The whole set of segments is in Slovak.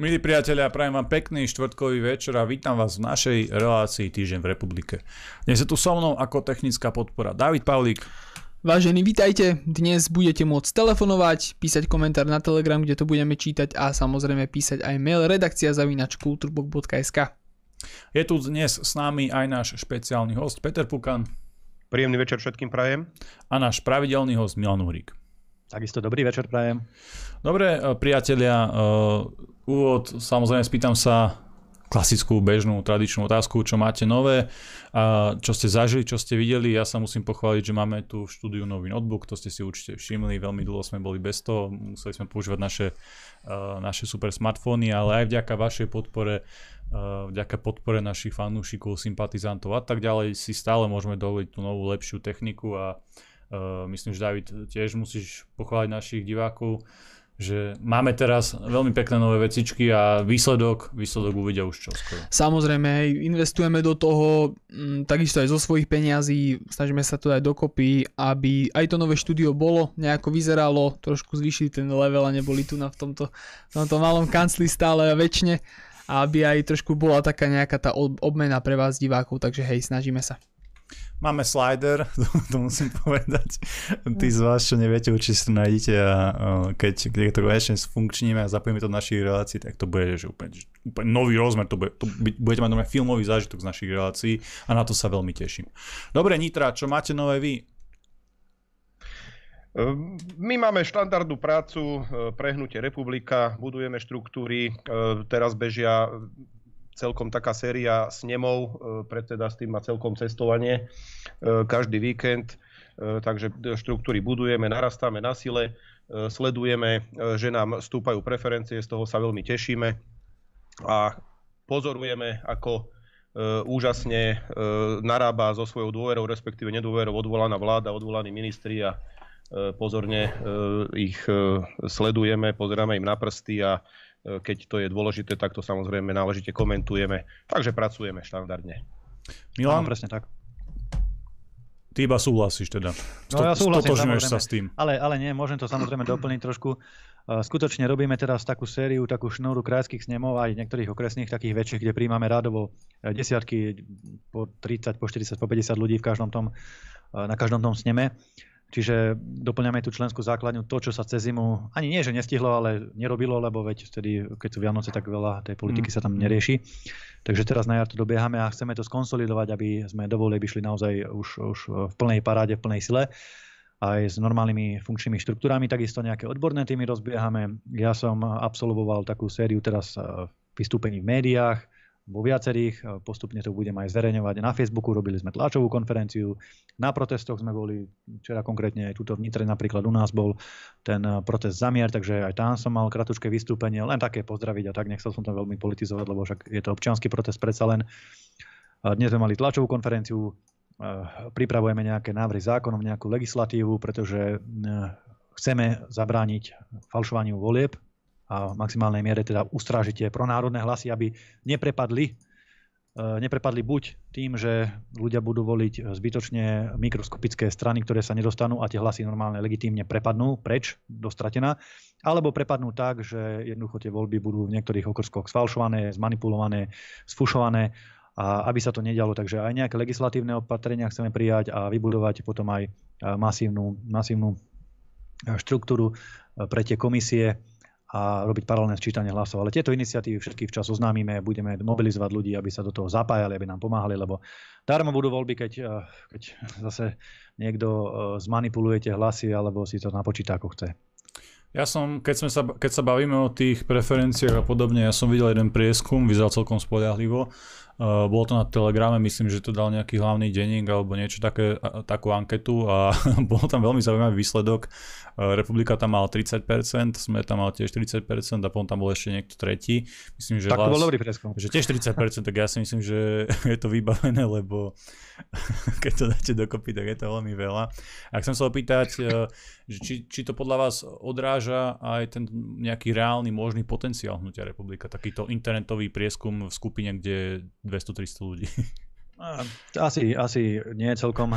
Milí priatelia, prajem vám pekný štvrtkový večer a vítam vás v našej relácii Týždeň v republike. Dnes je tu so mnou ako technická podpora David Pavlík. Vážení, vítajte. Dnes budete môcť telefonovať, písať komentár na Telegram, kde to budeme čítať a samozrejme písať aj mail redakcia zavinač kulturbok.sk. Je tu dnes s nami aj náš špeciálny host Peter Pukan. Príjemný večer všetkým prajem. A náš pravidelný host Milan Uhrík. Takisto dobrý večer prajem. Dobre, e, priatelia, uh, úvod, samozrejme spýtam sa klasickú, bežnú, tradičnú otázku, čo máte nové, a čo ste zažili, čo ste videli. Ja sa musím pochváliť, že máme tu v štúdiu nový notebook, to ste si určite všimli, veľmi dlho sme boli bez toho, museli sme používať naše, uh, naše super smartfóny, ale aj vďaka vašej podpore vďaka podpore našich fanúšikov, sympatizantov a tak ďalej si stále môžeme dovoliť tú novú lepšiu techniku a uh, myslím, že David tiež musíš pochváliť našich divákov že máme teraz veľmi pekné nové vecičky a výsledok, výsledok uvidia už čo skoro. Samozrejme, investujeme do toho m, mm, takisto aj zo svojich peňazí, snažíme sa to dať dokopy, aby aj to nové štúdio bolo, nejako vyzeralo, trošku zvýšili ten level a neboli tu na v tomto, v tomto malom kancli stále a väčšine, aby aj trošku bola taká nejaká tá obmena pre vás divákov, takže hej, snažíme sa. Máme slider, to, to musím povedať. Tí z vás, čo neviete, určite si to nájdete a keď, keď to konečne sfunkčníme a zapojíme to do našich relácií, tak to bude že úplne, úplne nový rozmer, to bude, to budete mať filmový zážitok z našich relácií a na to sa veľmi teším. Dobre, Nitra, čo máte nové vy? Ehm, my máme štandardnú prácu, e, prehnutie republika, budujeme štruktúry, e, teraz bežia celkom taká séria snemov, e, predseda s tým má celkom cestovanie e, každý víkend, e, takže štruktúry budujeme, narastáme na sile, sledujeme, že nám stúpajú preferencie, z toho sa veľmi tešíme a pozorujeme, ako úžasne narába so svojou dôverou, respektíve nedôverou odvolaná vláda, odvolaní ministri a pozorne ich sledujeme, pozeráme im na prsty a keď to je dôležité, tak to samozrejme náležite komentujeme. Takže pracujeme štandardne. Milan? No, presne tak. Ty iba súhlasíš teda. No ja súhlasím, sa s tým. Ale, ale nie, môžem to samozrejme doplniť trošku. E, skutočne robíme teraz takú sériu, takú šnúru krajských snemov aj niektorých okresných, takých väčších, kde príjmame rádovo e, desiatky, po 30, po 40, po 50 ľudí v každom tom, na každom tom sneme. Čiže doplňame tú členskú základňu, to, čo sa cez zimu ani nie, že nestihlo, ale nerobilo, lebo veď vtedy, keď sú Vianoce, tak veľa tej politiky mm. sa tam nerieši. Takže teraz na jar to dobiehame a chceme to skonsolidovať, aby sme do by šli naozaj už, už v plnej paráde, v plnej sile aj s normálnymi funkčnými štruktúrami, takisto nejaké odborné týmy rozbiehame. Ja som absolvoval takú sériu teraz vystúpení v médiách, vo viacerých, e, postupne to budem aj zverejňovať na Facebooku, robili sme tlačovú konferenciu, na protestoch sme boli, včera konkrétne aj tuto v Nitre napríklad u nás bol ten e, protest zamier, takže aj tam som mal kratučké vystúpenie, len také pozdraviť a tak, nechcel som to veľmi politizovať, lebo však je to občianský protest predsa len. Dnes sme mali tlačovú konferenciu, e, pripravujeme nejaké návrhy zákonov, nejakú legislatívu, pretože chceme zabrániť falšovaniu volieb a maximálnej miere teda ustrážite pronárodné hlasy, aby neprepadli e, neprepadli buď tým, že ľudia budú voliť zbytočne mikroskopické strany, ktoré sa nedostanú a tie hlasy normálne legitímne prepadnú preč do stratená, alebo prepadnú tak, že jednoducho tie voľby budú v niektorých okrskoch sfalšované, zmanipulované, sfušované a aby sa to nedialo. Takže aj nejaké legislatívne opatrenia chceme prijať a vybudovať potom aj masívnu, masívnu štruktúru pre tie komisie, a robiť paralelné sčítanie hlasov. Ale tieto iniciatívy všetky včas oznámime, budeme mobilizovať ľudí, aby sa do toho zapájali, aby nám pomáhali, lebo darmo budú voľby, keď, eh, keď zase niekto eh, zmanipuluje hlasy alebo si to napočíta ako chce. Ja som, keď, sme sa, keď sa bavíme o tých preferenciách a podobne, ja som videl jeden prieskum, vyzeral celkom spolahlivo. Uh, bolo to na Telegrame, myslím, že to dal nejaký hlavný denník alebo niečo také, takú anketu a bol tam veľmi zaujímavý výsledok. Uh, Republika tam mal 30%, sme tam mal tiež 30% a potom tam bol ešte niekto tretí. Myslím, že tak to bol dobrý prieskum. Že tiež 30%, tak ja si myslím, že je to vybavené, lebo keď to dáte dokopy, tak je to veľmi veľa. A chcem sa opýtať, uh, či, či to podľa vás odráža aj ten nejaký reálny možný potenciál hnutia republika, takýto internetový prieskum v skupine, kde 200-300 ľudí. Asi, asi nie celkom.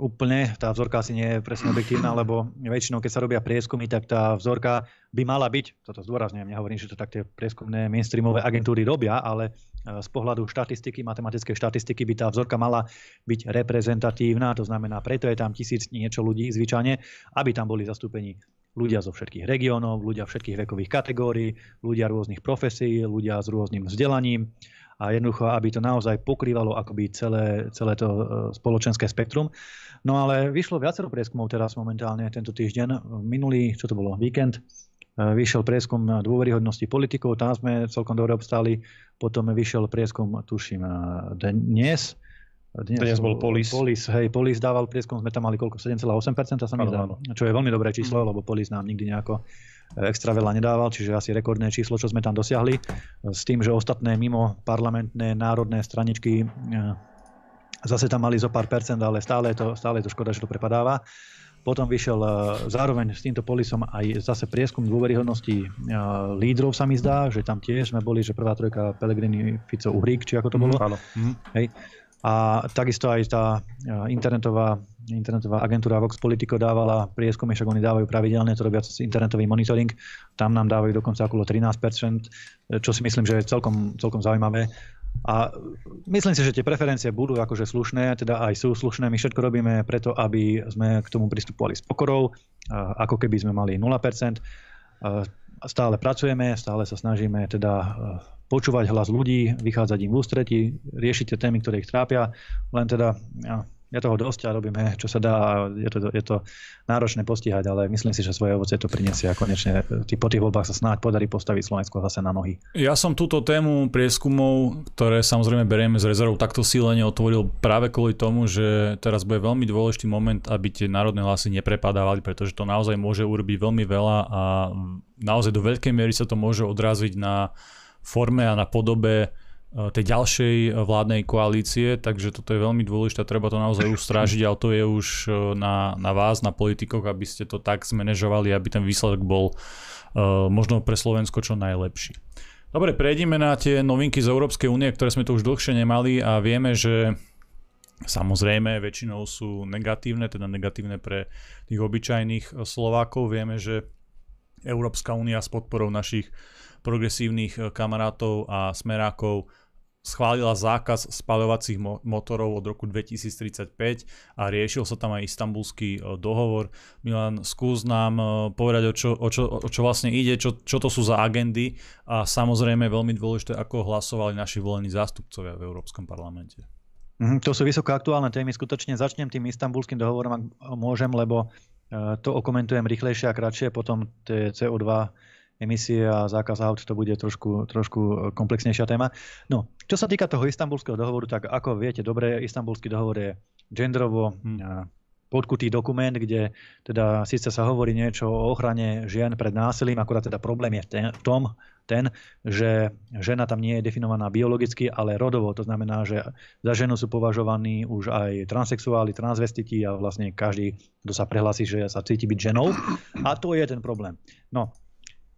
úplne, tá vzorka asi nie je presne objektívna, lebo väčšinou, keď sa robia prieskumy, tak tá vzorka by mala byť, toto zdôrazňujem, nehovorím, že to tak tie prieskumné mainstreamové agentúry robia, ale e, z pohľadu štatistiky, matematickej štatistiky by tá vzorka mala byť reprezentatívna, to znamená, preto je tam tisíc niečo ľudí zvyčajne, aby tam boli zastúpení ľudia zo všetkých regiónov, ľudia všetkých vekových kategórií, ľudia rôznych profesí, ľudia s rôznym vzdelaním, a jednoducho, aby to naozaj pokrývalo akoby celé, celé to e, spoločenské spektrum. No ale vyšlo viacero prieskumov teraz momentálne tento týždeň. Minulý, čo to bolo, víkend, e, vyšiel prieskum dôveryhodnosti politikov, tam sme celkom dobre obstáli. Potom vyšiel prieskum, tuším, e, dnes, dnes, dnes bol Polis. Polis, hej, Polis dával prieskum, sme tam mali koľko? 7,8% sa mi zdá. Čo je veľmi dobré číslo, lebo Polis nám nikdy nejako extra veľa nedával, čiže asi rekordné číslo, čo sme tam dosiahli. S tým, že ostatné mimo parlamentné národné straničky eh, zase tam mali zo pár percent, ale stále je to, stále je to škoda, že to prepadáva. Potom vyšiel eh, zároveň s týmto polisom aj zase prieskum dôveryhodnosti lídrov sa mi zdá, že tam tiež sme boli, že prvá trojka Pelegrini, Fico, Uhrík, či ako to bolo. Mm, áno. Mm. Hej. A takisto aj tá internetová internetová agentúra Vox Politico dávala prieskumy, však oni dávajú pravidelne, to robia cez internetový monitoring, tam nám dávajú dokonca okolo 13%, čo si myslím, že je celkom, celkom zaujímavé. A myslím si, že tie preferencie budú akože slušné, teda aj sú slušné. My všetko robíme preto, aby sme k tomu pristupovali s pokorou, ako keby sme mali 0%. Stále pracujeme, stále sa snažíme teda počúvať hlas ľudí, vychádzať im v ústretí, riešiť tie témy, ktoré ich trápia, len teda je toho dosť a robíme, čo sa dá je to, je to náročné postihať, ale myslím si, že svoje ovoce to prinesie a konečne po tých voľbách sa snáď podarí postaviť Slovensko zase na nohy. Ja som túto tému prieskumov, ktoré samozrejme berieme z rezervou takto sílene, otvoril práve kvôli tomu, že teraz bude veľmi dôležitý moment, aby tie národné hlasy neprepadávali, pretože to naozaj môže urobiť veľmi veľa a naozaj do veľkej miery sa to môže odraziť na forme a na podobe tej ďalšej eh, vládnej koalície, takže toto je veľmi dôležité, treba to naozaj ustrážiť, ale to je už eh, na, na vás, na politikoch, aby ste to tak zmanéžovali, aby ten výsledok bol uh, možno pre Slovensko čo najlepší. Dobre, prejdeme na tie novinky z Európskej únie, ktoré sme tu už dlhšie nemali a vieme, že samozrejme väčšinou sú negatívne, teda negatívne pre tých obyčajných Slovákov. Vieme, že Európska únia s podporou našich progresívnych kamarátov a smerákov schválila zákaz spaľovacích motorov od roku 2035 a riešil sa tam aj istambulský e, dohovor. Milan, skús nám e, povedať, o čo, o čo, o čo vlastne ide, čo, čo to sú za agendy a samozrejme veľmi dôležité, ako hlasovali naši volení zástupcovia v Európskom parlamente. Mm, to sú vysoko aktuálne témy. Skutočne začnem tým istambulským dohovorom, ak môžem, lebo e, to okomentujem rýchlejšie a kratšie, potom tie CO2 emisie a zákaz aut, to bude trošku, trošku e, komplexnejšia téma. No, čo sa týka toho istambulského dohovoru, tak ako viete, dobre, istambulský dohovor je genderovo hm, podkutý dokument, kde teda síce sa hovorí niečo o ochrane žien pred násilím, akurát teda problém je ten, v tom, ten, že žena tam nie je definovaná biologicky, ale rodovo. To znamená, že za ženu sú považovaní už aj transexuáli, transvestiti a vlastne každý, kto sa prehlási, že sa cíti byť ženou. A to je ten problém. No,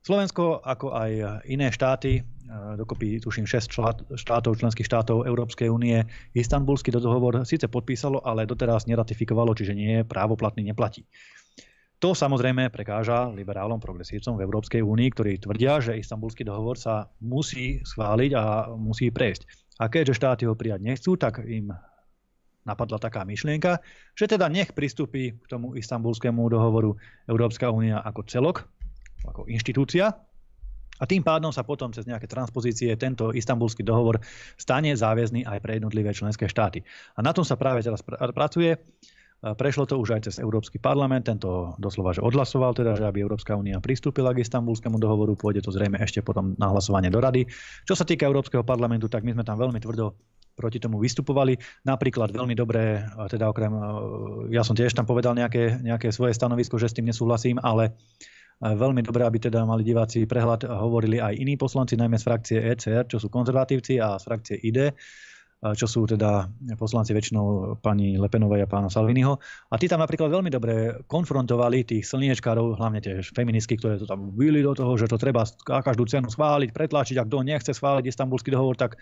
Slovensko, ako aj iné štáty, dokopy tuším 6 štátov, členských štátov Európskej únie, istambulský dohovor síce podpísalo, ale doteraz neratifikovalo, čiže nie je právoplatný, neplatí. To samozrejme prekáža liberálom, progresívcom v Európskej únii, ktorí tvrdia, že istambulský dohovor sa musí schváliť a musí prejsť. A keďže štáty ho prijať nechcú, tak im napadla taká myšlienka, že teda nech pristúpi k tomu istambulskému dohovoru Európska únia ako celok, ako inštitúcia. A tým pádom sa potom cez nejaké transpozície tento istambulský dohovor stane záväzný aj pre jednotlivé členské štáty. A na tom sa práve teraz pr- pracuje. Prešlo to už aj cez Európsky parlament, tento doslova že odhlasoval, teda, že aby Európska únia pristúpila k istambulskému dohovoru, pôjde to zrejme ešte potom na hlasovanie do rady. Čo sa týka Európskeho parlamentu, tak my sme tam veľmi tvrdo proti tomu vystupovali. Napríklad veľmi dobré, teda okrem, ja som tiež tam povedal nejaké, nejaké svoje stanovisko, že s tým nesúhlasím, ale Veľmi dobré, aby teda mali diváci prehľad a hovorili aj iní poslanci, najmä z frakcie ECR, čo sú konzervatívci a z frakcie ID čo sú teda poslanci väčšinou pani Lepenovej a pána Salviniho. A tí tam napríklad veľmi dobre konfrontovali tých slniečkárov, hlavne tie feministky, ktoré to tam byli do toho, že to treba každú cenu schváliť, pretlačiť. A kto nechce schváliť istambulský dohovor, tak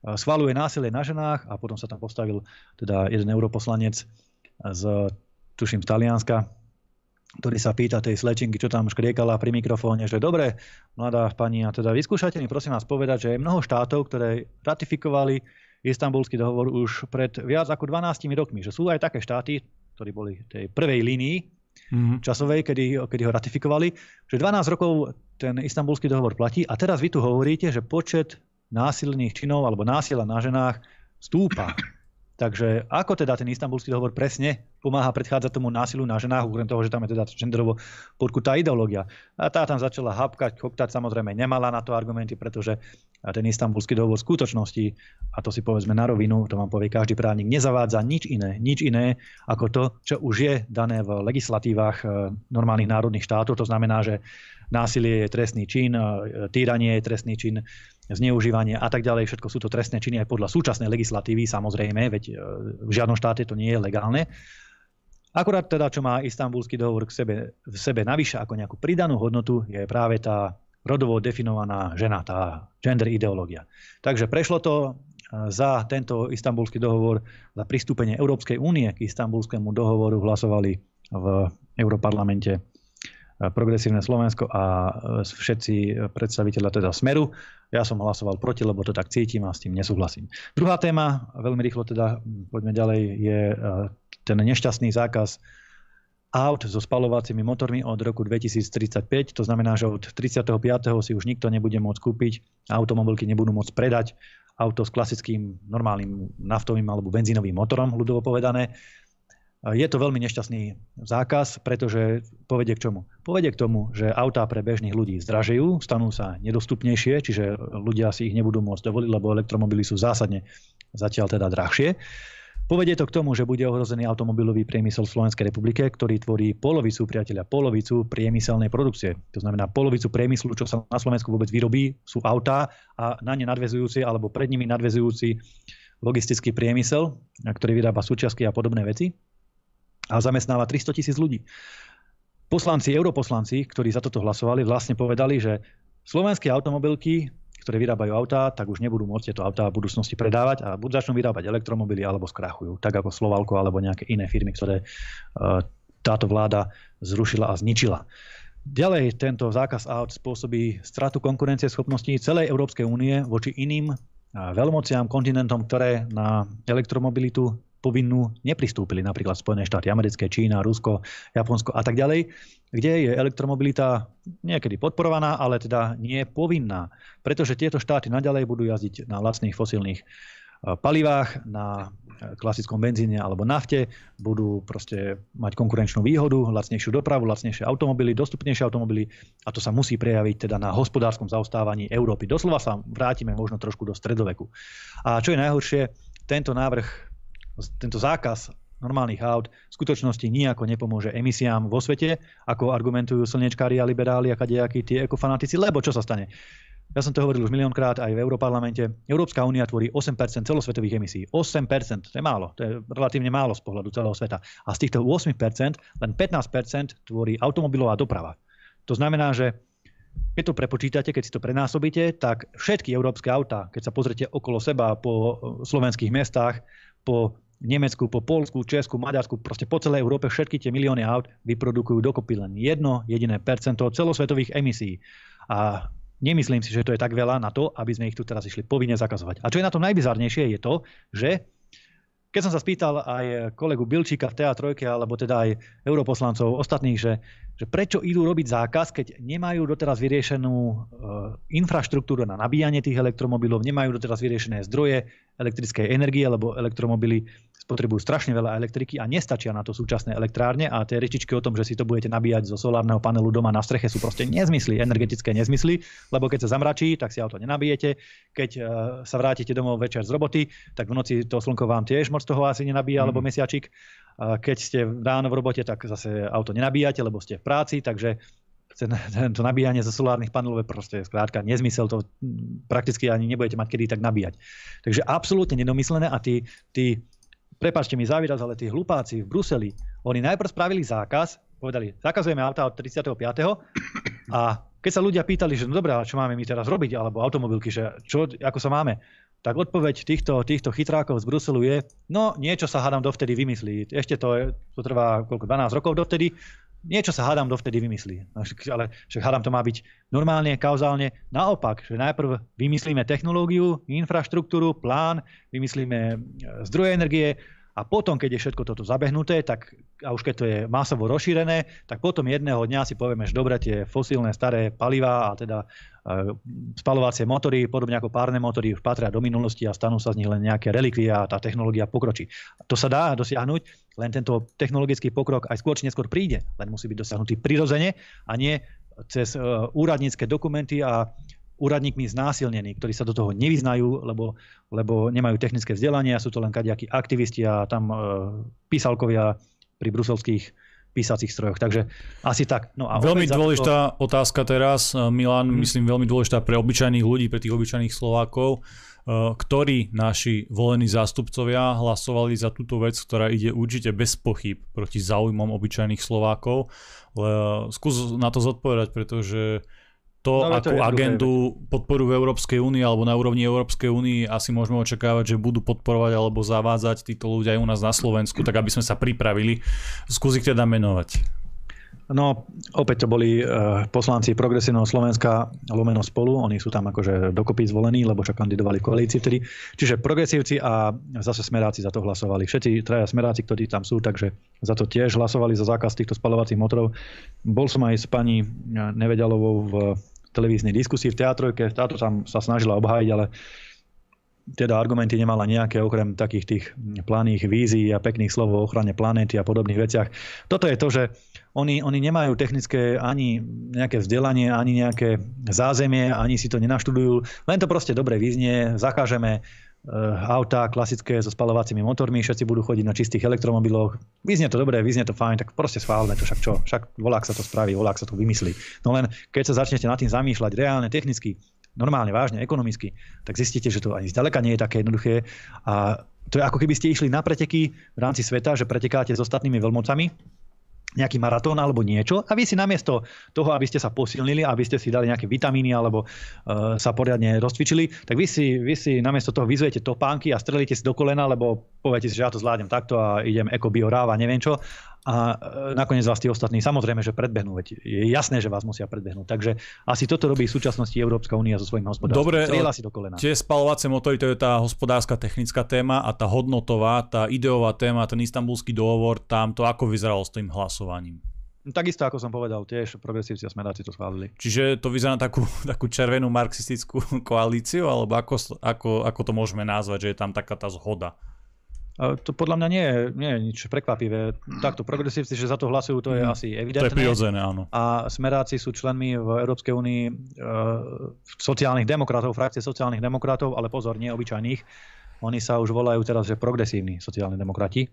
schváluje násilie na ženách a potom sa tam postavil teda jeden europoslanec z, tuším, z Talianska, ktorý sa pýta tej slečinky, čo tam škriekala pri mikrofóne, že dobre, mladá pani, a teda vyskúšajte mi prosím vás povedať, že je mnoho štátov, ktoré ratifikovali istambulský dohovor už pred viac ako 12 rokmi, že sú aj také štáty, ktorí boli tej prvej línii mm-hmm. časovej, kedy, kedy ho ratifikovali, že 12 rokov ten istambulský dohovor platí a teraz vy tu hovoríte, že počet násilných činov alebo násilia na ženách stúpa. Takže ako teda ten istambulský dohovor presne pomáha predchádzať tomu násilu na ženách, okrem toho, že tam je teda genderovo podkutá ideológia. A tá tam začala hapkať, choptať, samozrejme nemala na to argumenty, pretože ten istambulský dohovor v skutočnosti, a to si povedzme na rovinu, to vám povie každý právnik, nezavádza nič iné, nič iné ako to, čo už je dané v legislatívach eh, normálnych národných štátov. To znamená, že násilie je trestný čin, týranie je trestný čin, zneužívanie a tak ďalej. Všetko sú to trestné činy aj podľa súčasnej legislatívy, samozrejme, veď e, v žiadnom štáte to nie je legálne. Akurát teda, čo má istambulský dohovor k sebe, v sebe navyše ako nejakú pridanú hodnotu, je práve tá rodovo definovaná žena, tá gender ideológia. Takže prešlo to e, za tento istambulský dohovor, za pristúpenie Európskej únie k istambulskému dohovoru hlasovali v Európarlamente Progresívne Slovensko a e, všetci predstaviteľa teda Smeru. Ja som hlasoval proti, lebo to tak cítim a s tým nesúhlasím. Druhá téma, veľmi rýchlo teda poďme ďalej, je e, ten nešťastný zákaz aut so spalovacími motormi od roku 2035. To znamená, že od 35. si už nikto nebude môcť kúpiť, automobilky nebudú môcť predať auto s klasickým normálnym naftovým alebo benzínovým motorom, ľudovo povedané. Je to veľmi nešťastný zákaz, pretože povedie k čomu? Povedie k tomu, že autá pre bežných ľudí zdražejú, stanú sa nedostupnejšie, čiže ľudia si ich nebudú môcť dovoliť, lebo elektromobily sú zásadne zatiaľ teda drahšie. Povedie to k tomu, že bude ohrozený automobilový priemysel v Slovenskej republike, ktorý tvorí polovicu, priateľa, polovicu priemyselnej produkcie. To znamená polovicu priemyslu, čo sa na Slovensku vôbec vyrobí, sú autá a na ne nadvezujúci alebo pred nimi nadvezujúci logistický priemysel, ktorý vyrába súčiastky a podobné veci a zamestnáva 300 tisíc ľudí. Poslanci, europoslanci, ktorí za toto hlasovali, vlastne povedali, že slovenské automobilky, ktoré vyrábajú autá, tak už nebudú môcť tieto autá v budúcnosti predávať a buď začnú vyrábať elektromobily alebo skrachujú, tak ako Slovalko alebo nejaké iné firmy, ktoré e, táto vláda zrušila a zničila. Ďalej tento zákaz aut spôsobí stratu konkurencieschopnosti celej Európskej únie voči iným e, veľmociam, kontinentom, ktoré na elektromobilitu povinnú nepristúpili, napríklad Spojené štáty americké, Čína, Rusko, Japonsko a tak ďalej, kde je elektromobilita niekedy podporovaná, ale teda nie povinná, pretože tieto štáty naďalej budú jazdiť na lacných fosílnych eh, palivách, na eh, klasickom benzíne alebo nafte, budú proste mať konkurenčnú výhodu, lacnejšiu dopravu, lacnejšie automobily, dostupnejšie automobily a to sa musí prejaviť teda na hospodárskom zaostávaní Európy. Doslova sa vrátime možno trošku do stredoveku. A čo je najhoršie, tento návrh tento zákaz normálnych aut v skutočnosti nijako nepomôže emisiám vo svete, ako argumentujú slnečkári a liberáli a kadejakí tie ekofanatici, lebo čo sa stane? Ja som to hovoril už miliónkrát aj v Európarlamente. Európska únia tvorí 8% celosvetových emisí. 8%, to je málo, to je relatívne málo z pohľadu celého sveta. A z týchto 8% len 15% tvorí automobilová doprava. To znamená, že keď to prepočítate, keď si to prenásobíte, tak všetky európske autá, keď sa pozrite okolo seba po slovenských mestách, po Nemecku, po Polsku, Česku, Maďarsku, proste po celej Európe všetky tie milióny aut vyprodukujú dokopy len jedno jediné percento celosvetových emisí. A nemyslím si, že to je tak veľa na to, aby sme ich tu teraz išli povinne zakazovať. A čo je na tom najbizarnejšie je to, že keď som sa spýtal aj kolegu Bilčíka v TA3, alebo teda aj europoslancov ostatných, že, že prečo idú robiť zákaz, keď nemajú doteraz vyriešenú e, infraštruktúru na nabíjanie tých elektromobilov, nemajú doteraz vyriešené zdroje elektrickej energie, lebo elektromobily spotrebujú strašne veľa elektriky a nestačia na to súčasné elektrárne a tie rečičky o tom, že si to budete nabíjať zo solárneho panelu doma na streche sú proste nezmysly, energetické nezmysly, lebo keď sa zamračí, tak si auto nenabijete, keď uh, sa vrátite domov večer z roboty, tak v noci to slnko vám tiež moc toho asi nenabíja, mm. alebo mesiačik. A keď ste ráno v robote, tak zase auto nenabíjate, lebo ste v práci, takže to nabíjanie zo solárnych panelov je proste skrátka nezmysel, to prakticky ani nebudete mať kedy tak nabíjať. Takže absolútne nedomyslené a tí, tí prepačte mi záviraz, ale tí hlupáci v Bruseli, oni najprv spravili zákaz, povedali, zakazujeme auta od 35. a keď sa ľudia pýtali, že no dobré, čo máme my teraz robiť, alebo automobilky, že čo, ako sa máme, tak odpoveď týchto, týchto chytrákov z Bruselu je, no niečo sa hádam dovtedy vymyslí. Ešte to, je, to trvá koľko, 12 rokov dovtedy, niečo sa hádam dovtedy vymyslí. No, ale však hádam to má byť normálne, kauzálne. Naopak, že najprv vymyslíme technológiu, infraštruktúru, plán, vymyslíme e, zdroje energie, a potom, keď je všetko toto zabehnuté, tak, a už keď to je masovo rozšírené, tak potom jedného dňa si povieme, že dobre, tie fosílne staré palivá a teda e, spalovacie motory, podobne ako párne motory, už patria do minulosti a stanú sa z nich len nejaké relikvie a tá technológia pokročí. To sa dá dosiahnuť, len tento technologický pokrok aj skôr či neskôr príde, len musí byť dosiahnutý prirodzene a nie cez e, úradnícke dokumenty a úradníkmi znásilnení, ktorí sa do toho nevyznajú, lebo, lebo nemajú technické vzdelanie a sú to len kadejakí aktivisti a tam e, písalkovia pri bruselských písacích strojoch. Takže asi tak. No a veľmi dôležitá to... otázka teraz, e, Milan, hmm. myslím veľmi dôležitá pre obyčajných ľudí, pre tých obyčajných Slovákov, e, ktorí naši volení zástupcovia hlasovali za túto vec, ktorá ide určite bez pochyb proti záujmom obyčajných Slovákov. Skús na to zodpovedať, pretože to, no, akú to agendu podporu v Európskej únii alebo na úrovni Európskej únii asi môžeme očakávať, že budú podporovať alebo zavádzať títo ľudia aj u nás na Slovensku, tak aby sme sa pripravili. Skúsi teda menovať. No, opäť to boli uh, poslanci Progresívneho Slovenska lomeno spolu, oni sú tam akože dokopy zvolení, lebo čo kandidovali v koalícii vtedy. Čiže progresívci a zase smeráci za to hlasovali. Všetci traja smeráci, ktorí tam sú, takže za to tiež hlasovali za zákaz týchto spalovacích motorov. Bol som aj s pani Nevedialovou v televíznej diskusii v teatrojke, táto tam sa snažila obhájiť, ale teda argumenty nemala nejaké okrem takých tých planých vízií a pekných slov o ochrane planéty a podobných veciach. Toto je to, že oni, oni nemajú technické ani nejaké vzdelanie, ani nejaké zázemie, ani si to nenaštudujú. Len to proste dobre vyznie, zakážeme autá klasické so spalovacími motormi, všetci budú chodiť na čistých elektromobiloch. Vyznie to dobre, vyznie to fajn, tak proste schválme to, však čo, však volák sa to spraví, volák sa to vymyslí. No len keď sa začnete nad tým zamýšľať reálne, technicky, normálne, vážne, ekonomicky, tak zistíte, že to ani zďaleka nie je také jednoduché. A to je ako keby ste išli na preteky v rámci sveta, že pretekáte s ostatnými veľmocami nejaký maratón alebo niečo a vy si namiesto toho, aby ste sa posilnili, aby ste si dali nejaké vitamíny alebo uh, sa poriadne rozcvičili, tak vy si, vy si namiesto toho vyzujete topánky a strelíte si do kolena, lebo poviete si, že ja to zvládnem takto a idem eko bioráva, neviem čo a e, nakoniec vás tí ostatní samozrejme, že predbehnú. Veď je jasné, že vás musia predbehnúť. Takže asi toto robí v súčasnosti Európska únia so svojím hospodárstvom. Dobre, si do kolena. tie spalovacie motory, to je tá hospodárska technická téma a tá hodnotová, tá ideová téma, ten istambulský dohovor, tam to ako vyzeralo s tým hlasovaním? Takisto, ako som povedal, tiež progresívci a smeráci to schválili. Čiže to vyzerá na takú, takú červenú marxistickú koalíciu, alebo ako, ako, ako to môžeme nazvať, že je tam taká tá zhoda? To podľa mňa nie je, nie je nič prekvapivé. Takto progresívci, že za to hlasujú, to je mm. asi evidentné. To je prirodzené, áno. A smeráci sú členmi v Európskej únii e, sociálnych demokratov, frakcie sociálnych demokratov, ale pozor, nie obyčajných. Oni sa už volajú teraz, že progresívni sociálni demokrati.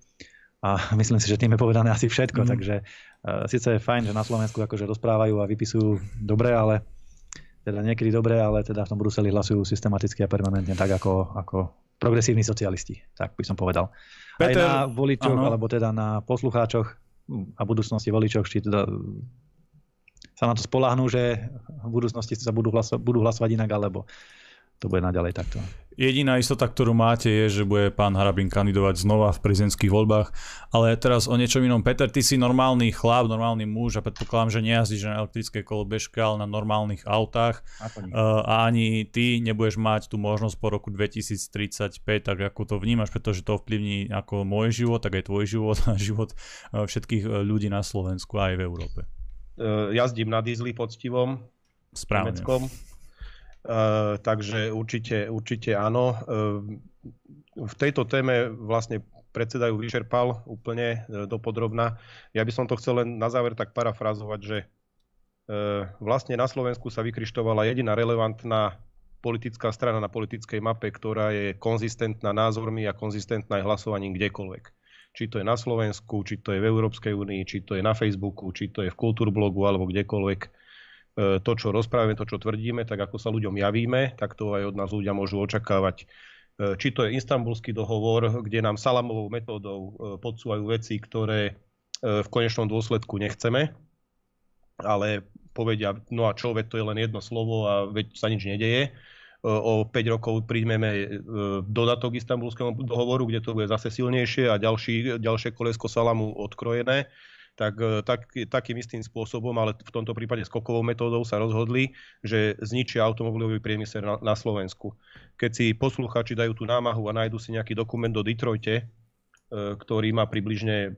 A myslím si, že tým je povedané asi všetko. Mm. Takže e, síce je fajn, že na Slovensku akože rozprávajú a vypisujú dobre, ale teda niekedy dobre, ale teda v tom Bruseli hlasujú systematicky a permanentne tak, ako, ako progresívni socialisti, tak by som povedal. Peter, Aj na voličoch, ano. alebo teda na poslucháčoch a budúcnosti voličoch, či teda sa na to spoláhnú, že v budúcnosti sa budú, hlaso- budú hlasovať inak, alebo to bude naďalej takto. Jediná istota, ktorú máte, je, že bude pán Harabin kandidovať znova v prezidentských voľbách. Ale teraz o niečom inom. Peter, ty si normálny chlap, normálny muž a predpokladám, že nejazdíš na elektrické kolobežke, ale na normálnych autách. Uh, a ani ty nebudeš mať tú možnosť po roku 2035, tak ako to vnímaš, pretože to ovplyvní ako môj život, tak aj tvoj život a život uh, všetkých uh, ľudí na Slovensku a aj v Európe. Uh, jazdím na diesli poctivom. Správne. Nemeckom Eh, takže určite, určite áno. Eh, v tejto téme vlastne predseda ju vyčerpal úplne eh, dopodrobna. Ja by som to chcel len na záver tak parafrazovať, že vlastne na Slovensku sa vykrištovala jediná relevantná politická strana na politickej mape, ktorá je konzistentná názormi a konzistentná aj hlasovaním kdekoľvek. Či to je na Slovensku, či to je v Európskej únii, či to je na Facebooku, či to je v Kultúrblogu alebo kdekoľvek to, čo rozprávame, to, čo tvrdíme, tak ako sa ľuďom javíme, tak to aj od nás ľudia môžu očakávať. E, či to je istambulský dohovor, kde nám salamovou metódou e, podsúvajú veci, ktoré v konečnom dôsledku nechceme, ale povedia, no a čo, veď to je len jedno slovo a veď sa nič nedeje. o 5 rokov príjmeme dodatok istambulskému dohovoru, kde to bude zase silnejšie a ďalší, ďalšie kolesko salamu odkrojené tak, e, tak takým istým spôsobom, ale v tomto prípade skokovou metódou sa rozhodli, že zničia automobilový priemysel na, na Slovensku. Keď si posluchači dajú tú námahu a nájdu si nejaký dokument do Detroite, e, ktorý má približne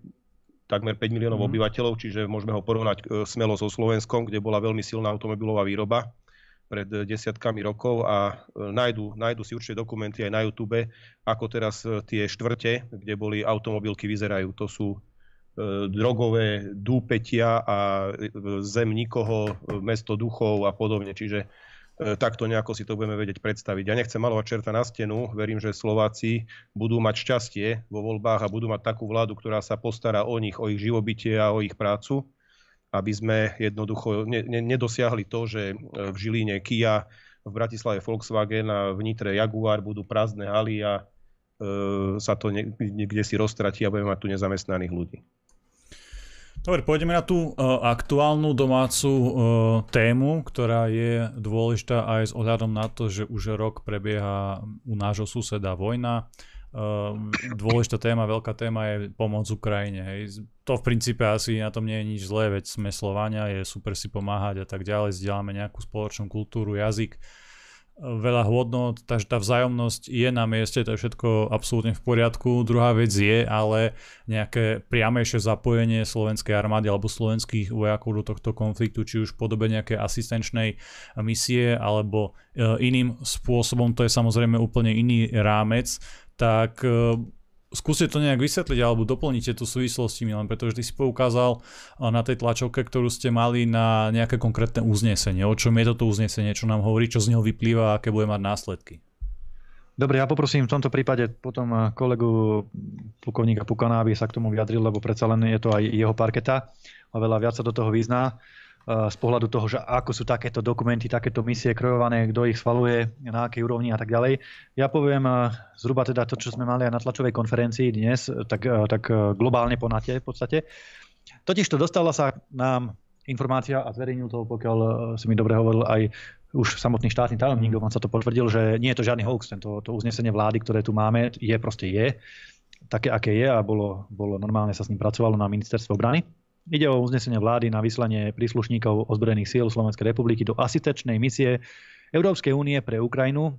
takmer 5 miliónov mm. obyvateľov, čiže môžeme ho porovnať e, smelo so Slovenskom, kde bola veľmi silná automobilová výroba pred desiatkami rokov a nájdu, nájdu si určite dokumenty aj na YouTube, ako teraz tie štvrte, kde boli automobilky, vyzerajú. To sú drogové dúpetia a e, zem nikoho, e, mesto duchov a podobne. Čiže takto nejako si to budeme vedieť predstaviť. Ja nechcem malovať čerta na stenu, verím, že Slováci budú mať šťastie vo voľbách a budú mať takú vládu, ktorá sa postará o nich, o ich živobytie a o ich prácu, aby sme jednoducho ne, ne, nedosiahli to, že v Žiline Kia, v Bratislave Volkswagen a v Nitre Jaguar budú prázdne haly a e, sa to niekde si roztratí a budeme mať tu nezamestnaných ľudí. Dobre, pôjdeme na tú uh, aktuálnu domácu uh, tému, ktorá je dôležitá aj s ohľadom na to, že už rok prebieha u nášho suseda vojna. Uh, dôležitá téma, veľká téma je pomoc Ukrajine. Hej. To v princípe asi na tom nie je nič zlé, veď sme Slovania, je super si pomáhať a tak ďalej, zdieľame nejakú spoločnú kultúru, jazyk. Uh, veľa hodnot, takže tá vzájomnosť je na mieste, to je všetko absolútne v poriadku. Druhá vec je ale nejaké priamejšie zapojenie slovenskej armády alebo slovenských vojakov do tohto konfliktu, či už v podobe nejakej asistenčnej misie alebo e, iným spôsobom, to je samozrejme úplne iný rámec, tak e, skúste to nejak vysvetliť alebo doplnite tú súvislosti, Milan, pretože ty si poukázal na tej tlačovke, ktorú ste mali na nejaké konkrétne uznesenie. O čom je toto uznesenie, čo nám hovorí, čo z neho vyplýva a aké bude mať následky? Dobre, ja poprosím v tomto prípade potom kolegu plukovníka Pukana, aby sa k tomu vyjadril, lebo predsa len je to aj jeho parketa a veľa viac sa do toho vyzná z pohľadu toho, že ako sú takéto dokumenty, takéto misie krojované, kto ich schvaluje, na akej úrovni a tak ďalej. Ja poviem zhruba teda to, čo sme mali aj na tlačovej konferencii dnes, tak, tak globálne po NATE v podstate. Totiž to dostala sa nám informácia a zverejnil to, pokiaľ si mi dobre hovoril aj už samotný štátny tajomník, mm. sa to potvrdil, že nie je to žiadny hoax, tento, to uznesenie vlády, ktoré tu máme, je proste je, také aké je a bolo, bolo normálne sa s ním pracovalo na ministerstve obrany. Ide o uznesenie vlády na vyslanie príslušníkov ozbrojených síl Slovenskej republiky do asistečnej misie Európskej únie pre Ukrajinu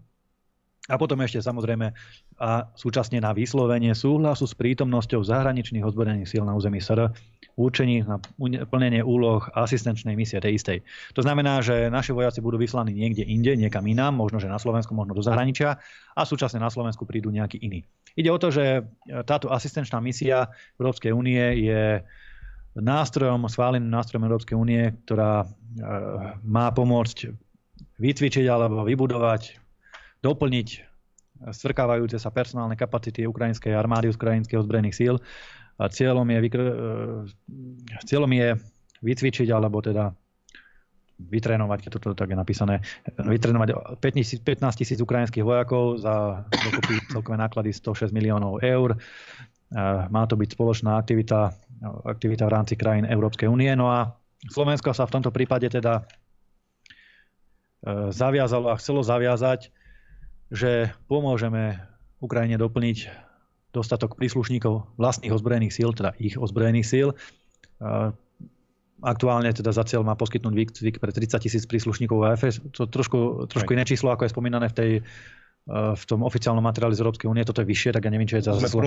a potom ešte samozrejme a súčasne na vyslovenie súhlasu s prítomnosťou zahraničných ozbrojených síl na území SR učení na plnenie úloh asistenčnej misie tej istej. To znamená, že naši vojaci budú vyslaní niekde inde, niekam inám, možno že na Slovensku, možno do zahraničia a súčasne na Slovensku prídu nejakí iní. Ide o to, že táto asistenčná misia Európskej únie je nástrojom, schváleným nástrojom Európskej únie, ktorá e, má pomôcť vycvičiť alebo vybudovať, doplniť stvrkávajúce sa personálne kapacity ukrajinskej armády, ukrajinských ozbrojených síl. A cieľom je, vykr- e, cieľom je vycvičiť alebo teda vytrénovať, keď toto tak je napísané, vytrénovať 15 tisíc ukrajinských vojakov za dokopy celkové náklady 106 miliónov eur. Má to byť spoločná aktivita aktivita v rámci krajín Európskej únie. No a Slovensko sa v tomto prípade teda e, zaviazalo a chcelo zaviazať, že pomôžeme Ukrajine doplniť dostatok príslušníkov vlastných ozbrojených síl, teda ich ozbrojených síl. E, aktuálne teda za cieľ má poskytnúť výcvik pre 30 tisíc príslušníkov AFS. To trošku, trošku iné číslo, ako je spomínané v tej v tom oficiálnom materiáli z Európskej únie toto je vyššie, tak ja neviem, či je zase... Sme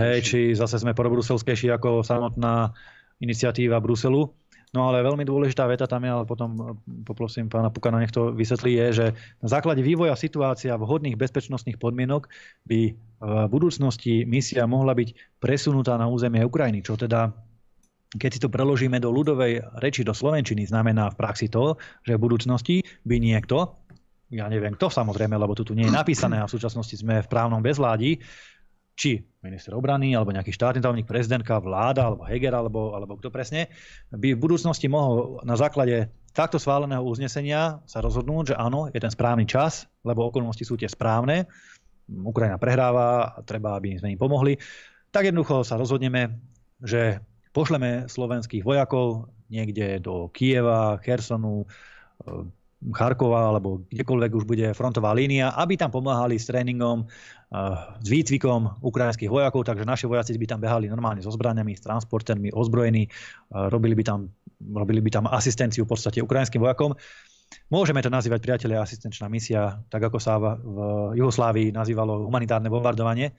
Hej, či zase sme probruselskejší ako samotná iniciatíva Bruselu. No ale veľmi dôležitá veta tam je, ale potom eh, poprosím pána Pukana, nech to vysvetlí, je, že na základe vývoja situácia vhodných bezpečnostných podmienok by eh, v budúcnosti misia mohla byť presunutá na územie Ukrajiny, čo teda keď si to preložíme do ľudovej reči, do slovenčiny, znamená v praxi to, že v budúcnosti by niekto, ja neviem kto samozrejme, lebo tu, nie je napísané a v súčasnosti sme v právnom bezvládi, či minister obrany, alebo nejaký štátny tajomník, prezidentka, vláda, alebo Heger, alebo, alebo kto presne, by v budúcnosti mohol na základe takto schváleného uznesenia sa rozhodnúť, že áno, je ten správny čas, lebo okolnosti sú tie správne, Ukrajina prehráva a treba, aby sme im pomohli, tak jednoducho sa rozhodneme, že pošleme slovenských vojakov niekde do Kieva, Chersonu, Charkova alebo kdekoľvek už bude frontová línia, aby tam pomáhali s tréningom, s výcvikom ukrajinských vojakov, takže naši vojaci by tam behali normálne so zbraniami, s transportermi, ozbrojení, robili by tam, robili by tam asistenciu v podstate ukrajinským vojakom. Môžeme to nazývať, priatelia, asistenčná misia, tak ako sa v Juhoslávii nazývalo humanitárne bombardovanie.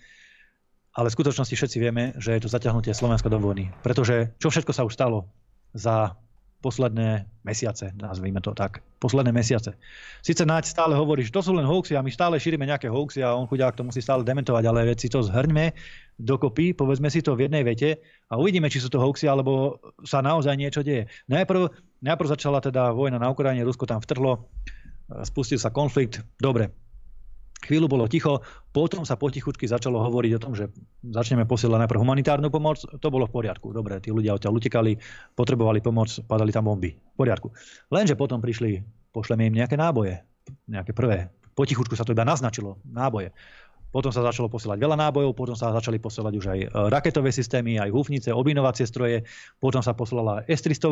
Ale v skutočnosti všetci vieme, že je to zaťahnutie Slovenska do vojny. Pretože čo všetko sa už stalo za posledné mesiace, nazvime to tak, posledné mesiace. Sice Naď stále hovorí, že to sú len hoaxy a my stále šírime nejaké hoaxy a on chudák to musí stále dementovať, ale veď si to zhrňme dokopy, povedzme si to v jednej vete a uvidíme, či sú to hoaxy, alebo sa naozaj niečo deje. Najprv, najprv začala teda vojna na Ukrajine, Rusko tam vtrhlo, spustil sa konflikt, dobre, Chvíľu bolo ticho, potom sa potichučky začalo hovoriť o tom, že začneme posielať najprv humanitárnu pomoc. To bolo v poriadku. Dobre, tí ľudia odtiaľ utekali, potrebovali pomoc, padali tam bomby. V poriadku. Lenže potom prišli, pošleme im nejaké náboje, nejaké prvé. Potichučku sa to iba naznačilo, náboje. Potom sa začalo posielať veľa nábojov, potom sa začali posielať už aj e, raketové systémy, aj húfnice, obinovacie stroje, potom sa poslala S-300,